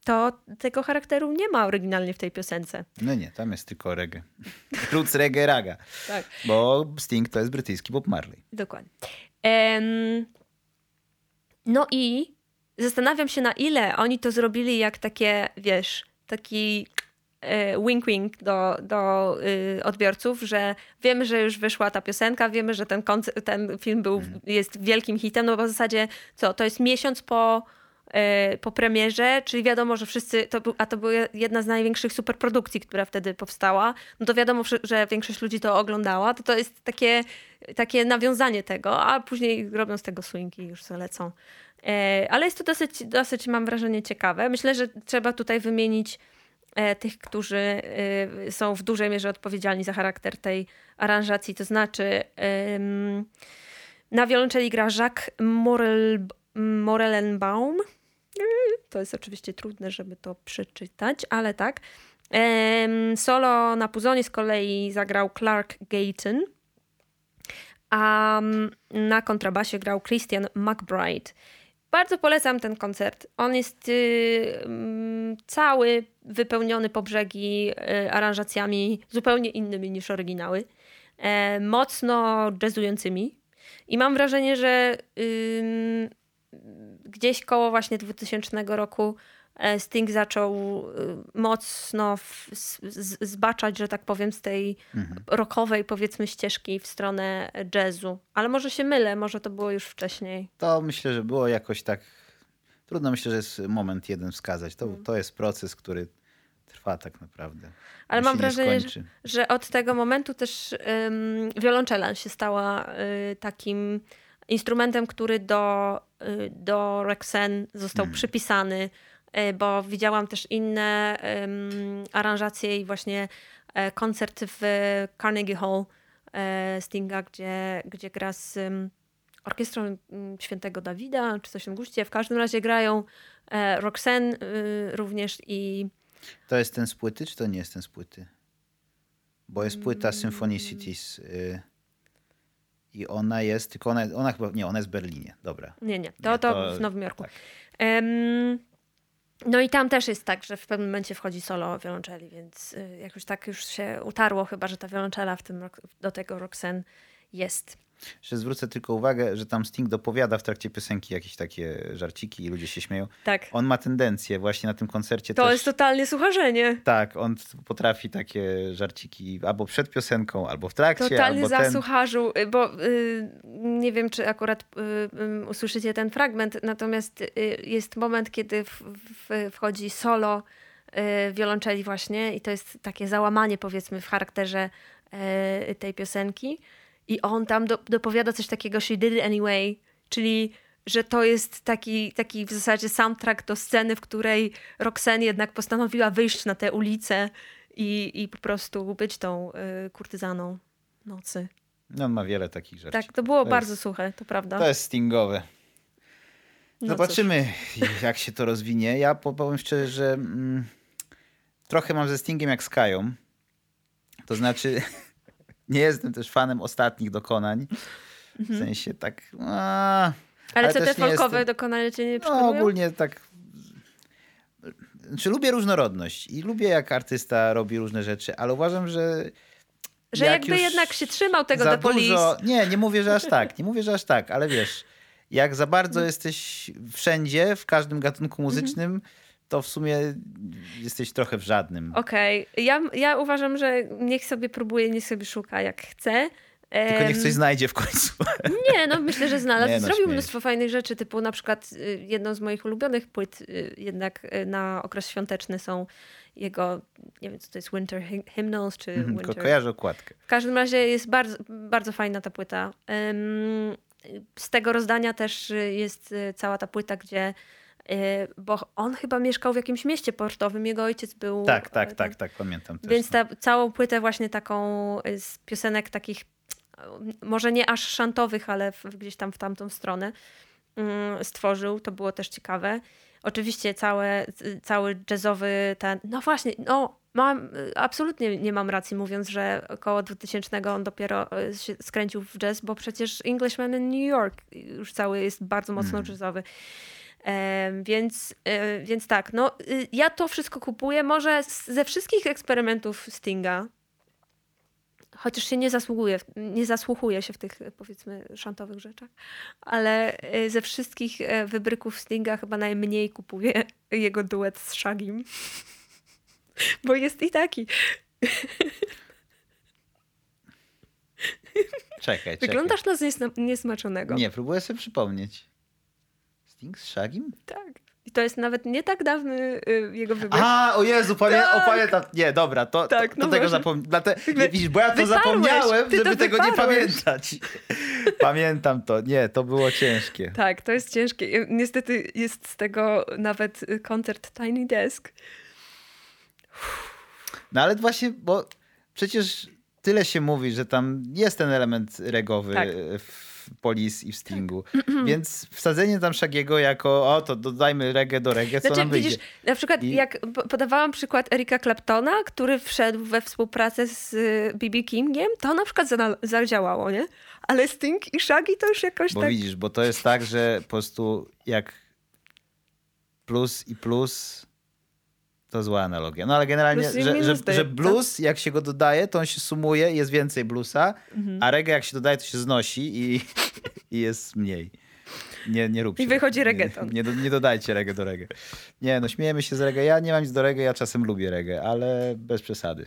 to tego charakteru nie ma oryginalnie w tej piosence. no nie, tam jest tylko reggae. Roots reggae raga. Tak. Bo Sting to jest brytyjski Bob Marley. Dokładnie. No i zastanawiam się, na ile oni to zrobili jak takie, wiesz, taki e, wink-wink do, do y, odbiorców, że wiemy, że już wyszła ta piosenka, wiemy, że ten, ten film był, jest wielkim hitem, no bo w zasadzie co, to jest miesiąc po, e, po premierze, czyli wiadomo, że wszyscy, to był, a to była jedna z największych superprodukcji, która wtedy powstała, no to wiadomo, że- większość ludzi to oglądała, to to jest takie, takie nawiązanie tego, a później robią z tego swingi już lecą. E, Ale jest to dosyć, dosyć, mam wrażenie, ciekawe. Myślę, że trzeba tutaj wymienić e, tych, którzy e, są w dużej mierze odpowiedzialni za charakter tej aranżacji, to znaczy na wiolonczeli gra Jacques Morel, Morellenbaum. Y, To jest oczywiście trudne, żeby to przeczytać, ale tak. Solo na puzonie z kolei zagrał Clark Gayton, a na kontrabasie grał Christian McBride. Bardzo polecam ten koncert. On jest y, mm, cały wypełniony po brzegi y, aranżacjami zupełnie innymi niż oryginały. E, mocno jazzującymi. I mam wrażenie, że gdzieś koło właśnie 2000 roku Sting zaczął y, mocno w, z, zbaczać, że tak powiem, z tej rockowej powiedzmy ścieżki w stronę jazzu. Ale może się mylę, może to było już wcześniej. To myślę, że było jakoś tak. Trudno myślę, że jest moment jeden wskazać. To, to jest proces, który trwa tak naprawdę. Ale On mam wrażenie, że, że od tego momentu też ym, wiolonczela się stała y, takim instrumentem, który do, y, do Rexen został przypisany, y, bo widziałam też inne ym, aranżacje i właśnie e, koncert w Carnegie Hall e, Stinga, gdzie, gdzie gra z orkiestrą Świętego Dawida, czy coś w tym guście. W każdym razie grają e, Roxanne y, również i To jest ten z płyty, czy to nie jest ten z płyty? Bo jest płyta Mm. Symphony Cities. Y, I ona jest, tylko ona, ona chyba, nie, ona jest w Berlinie. Dobra. Nie, nie. To, to, to- w Nowym Jorku. tak. Em, no i tam też jest tak, że w pewnym momencie wchodzi solo wiolonczeli, więc y, jak już tak już się utarło chyba, że ta wiolonczela w tym do tego Roxanne jest. Jeszcze zwrócę tylko uwagę, że tam Sting dopowiada w trakcie piosenki jakieś takie żarciki i ludzie się śmieją. Tak. On ma tendencję właśnie na tym koncercie To też... jest totalnie słucharzenie. Tak, on potrafi takie żarciki albo przed piosenką, albo w trakcie, Totalnie albo za ten... słucharzu, y, bo y, nie wiem, czy akurat y, y, usłyszycie ten fragment, natomiast y, jest moment, kiedy w, w, wchodzi solo y, wiolonczeli właśnie i to jest takie załamanie powiedzmy w charakterze tej piosenki i on tam do, dopowiada coś takiego she did it anyway, czyli że to jest taki, taki w zasadzie soundtrack do sceny, w której Roxanne jednak postanowiła wyjść na tę ulicę i, i po prostu być tą y, kurtyzaną nocy. No, on ma wiele takich żarcików. Tak, to było To bardzo jest- suche, to prawda. To jest Stingowe. No Zobaczymy, jak się to rozwinie. Ja po- powiem szczerze, że mm, trochę mam ze Stingiem jak z Kają. To znaczy, nie jestem też fanem ostatnich dokonań. W sensie tak... A, Mhm. Ale, co te folkowe jestem- dokonania cię nie No przekonują? ogólnie tak... Znaczy, lubię różnorodność i lubię jak artysta robi różne rzeczy, ale uważam, że Że jak jakby jednak się trzymał tego The Police. dużo. Nie, nie mówię, że aż tak. Nie mówię, że aż tak, ale wiesz, jak za bardzo Mhm. jesteś wszędzie, w każdym gatunku muzycznym, to w sumie jesteś trochę w żadnym. Okej, ja, ja uważam, że niech sobie próbuje, niech sobie szuka jak chce. Tylko niech coś znajdzie w końcu. Nie, no myślę, że znalazł. Nie, no, Zrobił śmieję mnóstwo fajnych rzeczy, typu na przykład y, jedną z moich ulubionych płyt y, jednak y, na okres świąteczny są jego, nie wiem co to jest, Winter Hy- Hymnals czy Mhm, Ko Winter... kojarzę okładkę. W każdym razie jest bardzo, bardzo fajna ta płyta. Z tego rozdania też jest cała ta płyta, gdzie bo on chyba mieszkał w jakimś mieście portowym, jego ojciec był... Tak, tak, e, tak, tak, pamiętam też. Więc ta całą płytę właśnie taką y, z piosenek takich y, może nie aż szantowych, ale gdzieś tam w tamtą stronę mm, stworzył. To było też ciekawe. Oczywiście całe, cały jazzowy ten... No właśnie, no mam, y, absolutnie nie mam racji mówiąc, że około 2000 on dopiero y, się skręcił w jazz, bo przecież Englishman in New York już cały jest bardzo mocno jazzowy. Więc, e, więc tak, no y, ja to wszystko kupuję. Może ze wszystkich eksperymentów Stinga, chociaż się nie zasługuje, nie zasłuchuje się w tych powiedzmy szantowych rzeczach, ale e, ze wszystkich e, wybryków Stinga chyba najmniej kupuję jego duet z Shagim. Bo jest i taki. Czekaj, czekaj. Wyglądasz na niesmaczonego. Nie, próbuję sobie przypomnieć. Sting z Shagim? Tak. I to jest nawet nie tak dawny y, jego wybór. A, o Jezu, pamię Tak. o, pamiętam. Nie, dobra, to, Tak, to, no to tego właśnie. zapomniałem. Widzisz, bo ja to wyparłeś, zapomniałem, ty to żeby tego nie wyparłeś. pamiętać. Pamiętam to. Nie, to było ciężkie. Tak, to jest ciężkie. Niestety jest z tego nawet y, koncert Tiny Desk. No ale właśnie, bo przecież tyle się mówi, że tam jest ten element regowy Tak. w Police i w Stingu. Więc wsadzenie tam Shagiego jako, o to dodajmy reggae do reggae, co Znaczy, nam wyjdzie. widzisz, na przykład I- jak po- podawałam przykład Erika Claptona, który wszedł we współpracę z y, B.B. Kingiem, to na przykład za- zadziałało, nie? Ale Sting i Shaggy to już jakoś Bo tak... widzisz, bo to jest tak, że po prostu jak plus i plus to zła analogia. No ale generalnie, że, że, że blues jak się go dodaje, to on się sumuje, jest więcej bluesa, Mhm. a reggae jak się dodaje, to się znosi i, i jest mniej. Nie, nie róbcie. I wychodzi Nie- reggaeton. Nie, do- nie dodajcie reggae do reggae. Nie, no śmiejemy się z reggae. Ja nie mam nic do reggae, ja czasem lubię reggae, ale bez przesady.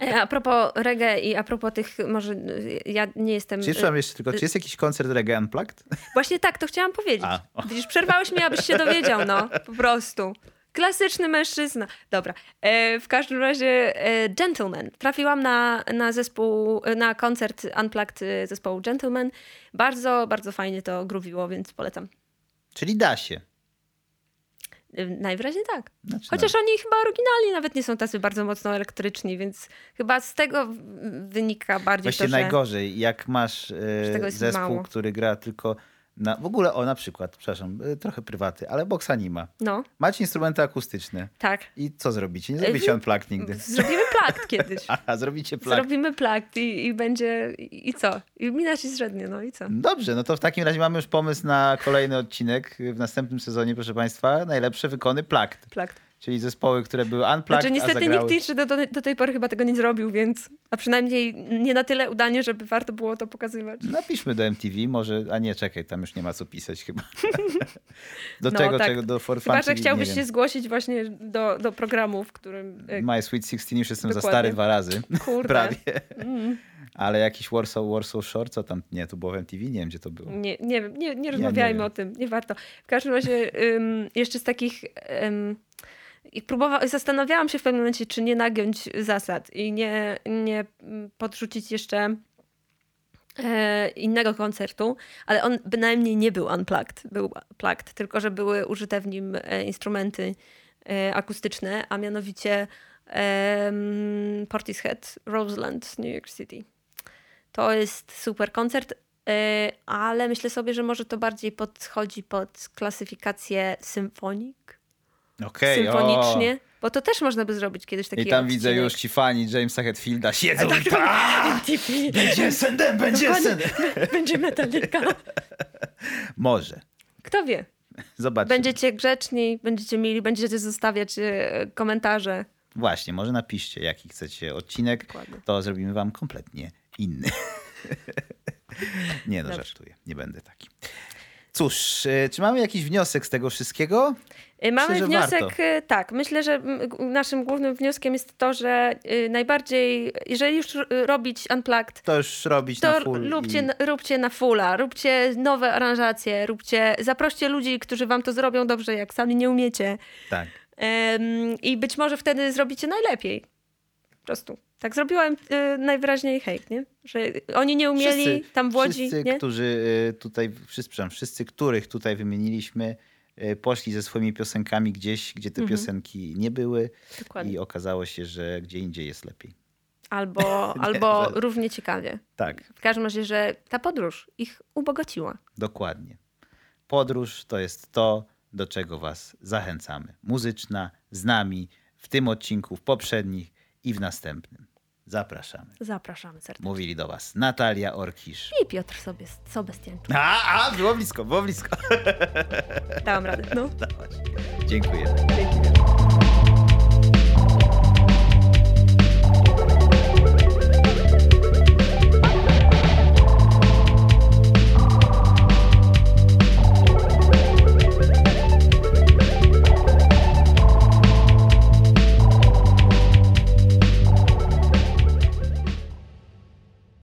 E, A propos reggae i a propos tych, może y, ja nie jestem... Czy mam jeszcze tylko, czy jest jakiś koncert reggae unplugged? Właśnie tak, to chciałam powiedzieć. A. Widzisz, przerwałeś mnie, abyś się dowiedział, no. Po prostu. Klasyczny mężczyzna. Dobra. E, w każdym razie e, Gentleman. Trafiłam na, na zespół, na koncert Unplugged e, zespołu Gentleman. Bardzo, bardzo fajnie to gruwiło, więc polecam. Czyli da się. E, Najwyraźniej tak. Znaczy, Chociaż oni chyba oryginalnie nawet nie są tacy bardzo mocno elektryczni, więc chyba z tego wynika bardziej Właśnie to, że... najgorzej, jak masz e, zespół, mało. który gra tylko na... W ogóle, o na przykład, przepraszam, e, trochę prywaty, ale boksa nie ma. No, Macie instrumenty akustyczne. tak. I co zrobicie? Nie zrobicie w- unplugged nigdy. Zrobimy plakt kiedyś. Aha, zrobicie plug. Zrobimy plakt i, i będzie... I, I co? I mina ci średnio, no i co? Dobrze, no to w takim razie mamy już pomysł na kolejny odcinek w następnym sezonie, proszę Państwa. Najlepsze wykony plugged. Plakt. Czyli zespoły, które były unplugged, Znaczy niestety zagrały... nikt jeszcze do, do, do tej pory chyba tego nie zrobił, więc... A przynajmniej nie na tyle udanie, żeby warto było to pokazywać. Napiszmy do MTV, może, a nie, czekaj, tam już nie ma co pisać chyba. do No, tego, tak. czego, do For Fun Chyba, że chciałbyś nie się wiem. zgłosić właśnie do, do programu, w którym... e, My Sweet 16 już jestem za Dokładnie. stary dwa razy. Kurde. Prawie. Mm. Ale jakiś Warsaw, Warsaw Shore, co tam? Nie, to było w MTV? Nie wiem, gdzie to było. Nie, nie wiem, nie, nie rozmawiajmy wiem. o tym, nie warto. W każdym razie ym, jeszcze z takich... Ym, i próbowa- zastanawiałam się w pewnym momencie, czy nie nagiąć zasad i nie, nie podrzucić jeszcze e, innego koncertu, ale on bynajmniej nie był unplugged, był plugged, tylko że były użyte w nim e, instrumenty e, akustyczne, a mianowicie Portishead, Roseland, New York City. To jest super koncert, ale myślę sobie, że może to bardziej podchodzi pod klasyfikację symfonik, Okej, symfonicznie, bo to też można by zrobić kiedyś o. taki I tam widzę odcinek. już ci fani Jamesa Hetfielda siedzą. Tak, będzie sendem, będzie sendem. Będzie metalika. Może. Kto wie? Zobaczmy. Będziecie grzeczni, będziecie mieli, będziecie zostawiać e, komentarze. Właśnie, może napiszcie, jaki chcecie odcinek. Dokładnie. To zrobimy wam kompletnie inny. nie no, Dobrze. żartuję. Nie będę taki. Cóż, y, czy mamy jakiś wniosek z tego wszystkiego? E, Mamy Myślę, wniosek, warto. e, tak, myślę, że naszym głównym wnioskiem jest to, że e, najbardziej, jeżeli już e, robić unplugged, To już robić to na full. róbcie, i... róbcie na fulla, róbcie nowe aranżacje, róbcie, zaproście ludzi, którzy wam to zrobią dobrze, jak sami nie umiecie. Tak. Em, I być może wtedy zrobicie najlepiej. Po prostu. Tak zrobiłem y, najwyraźniej hejt, nie? Że oni nie umieli Wszyscy- tam w Łodzi, Wszyscy, nie? którzy y, tutaj, wszyscy, wszyscy, których tutaj wymieniliśmy, y, poszli ze swoimi piosenkami gdzieś, gdzie te Mhm. piosenki nie były Dokładnie. i okazało się, że gdzie indziej jest lepiej. Albo, albo że- równie ciekawie. Tak, W każdym razie, że ta podróż ich ubogaciła. dokładnie. Podróż to jest to, do czego was zachęcamy. Muzyczna, z nami, w tym odcinku, w poprzednich i w następnym. Zapraszamy. Zapraszamy serdecznie. Mówili do was Natalia Orkisz. I Piotr sobie Sobestiańczuk. A, a, było blisko, było blisko. Dałam radę. No. Dziękuję.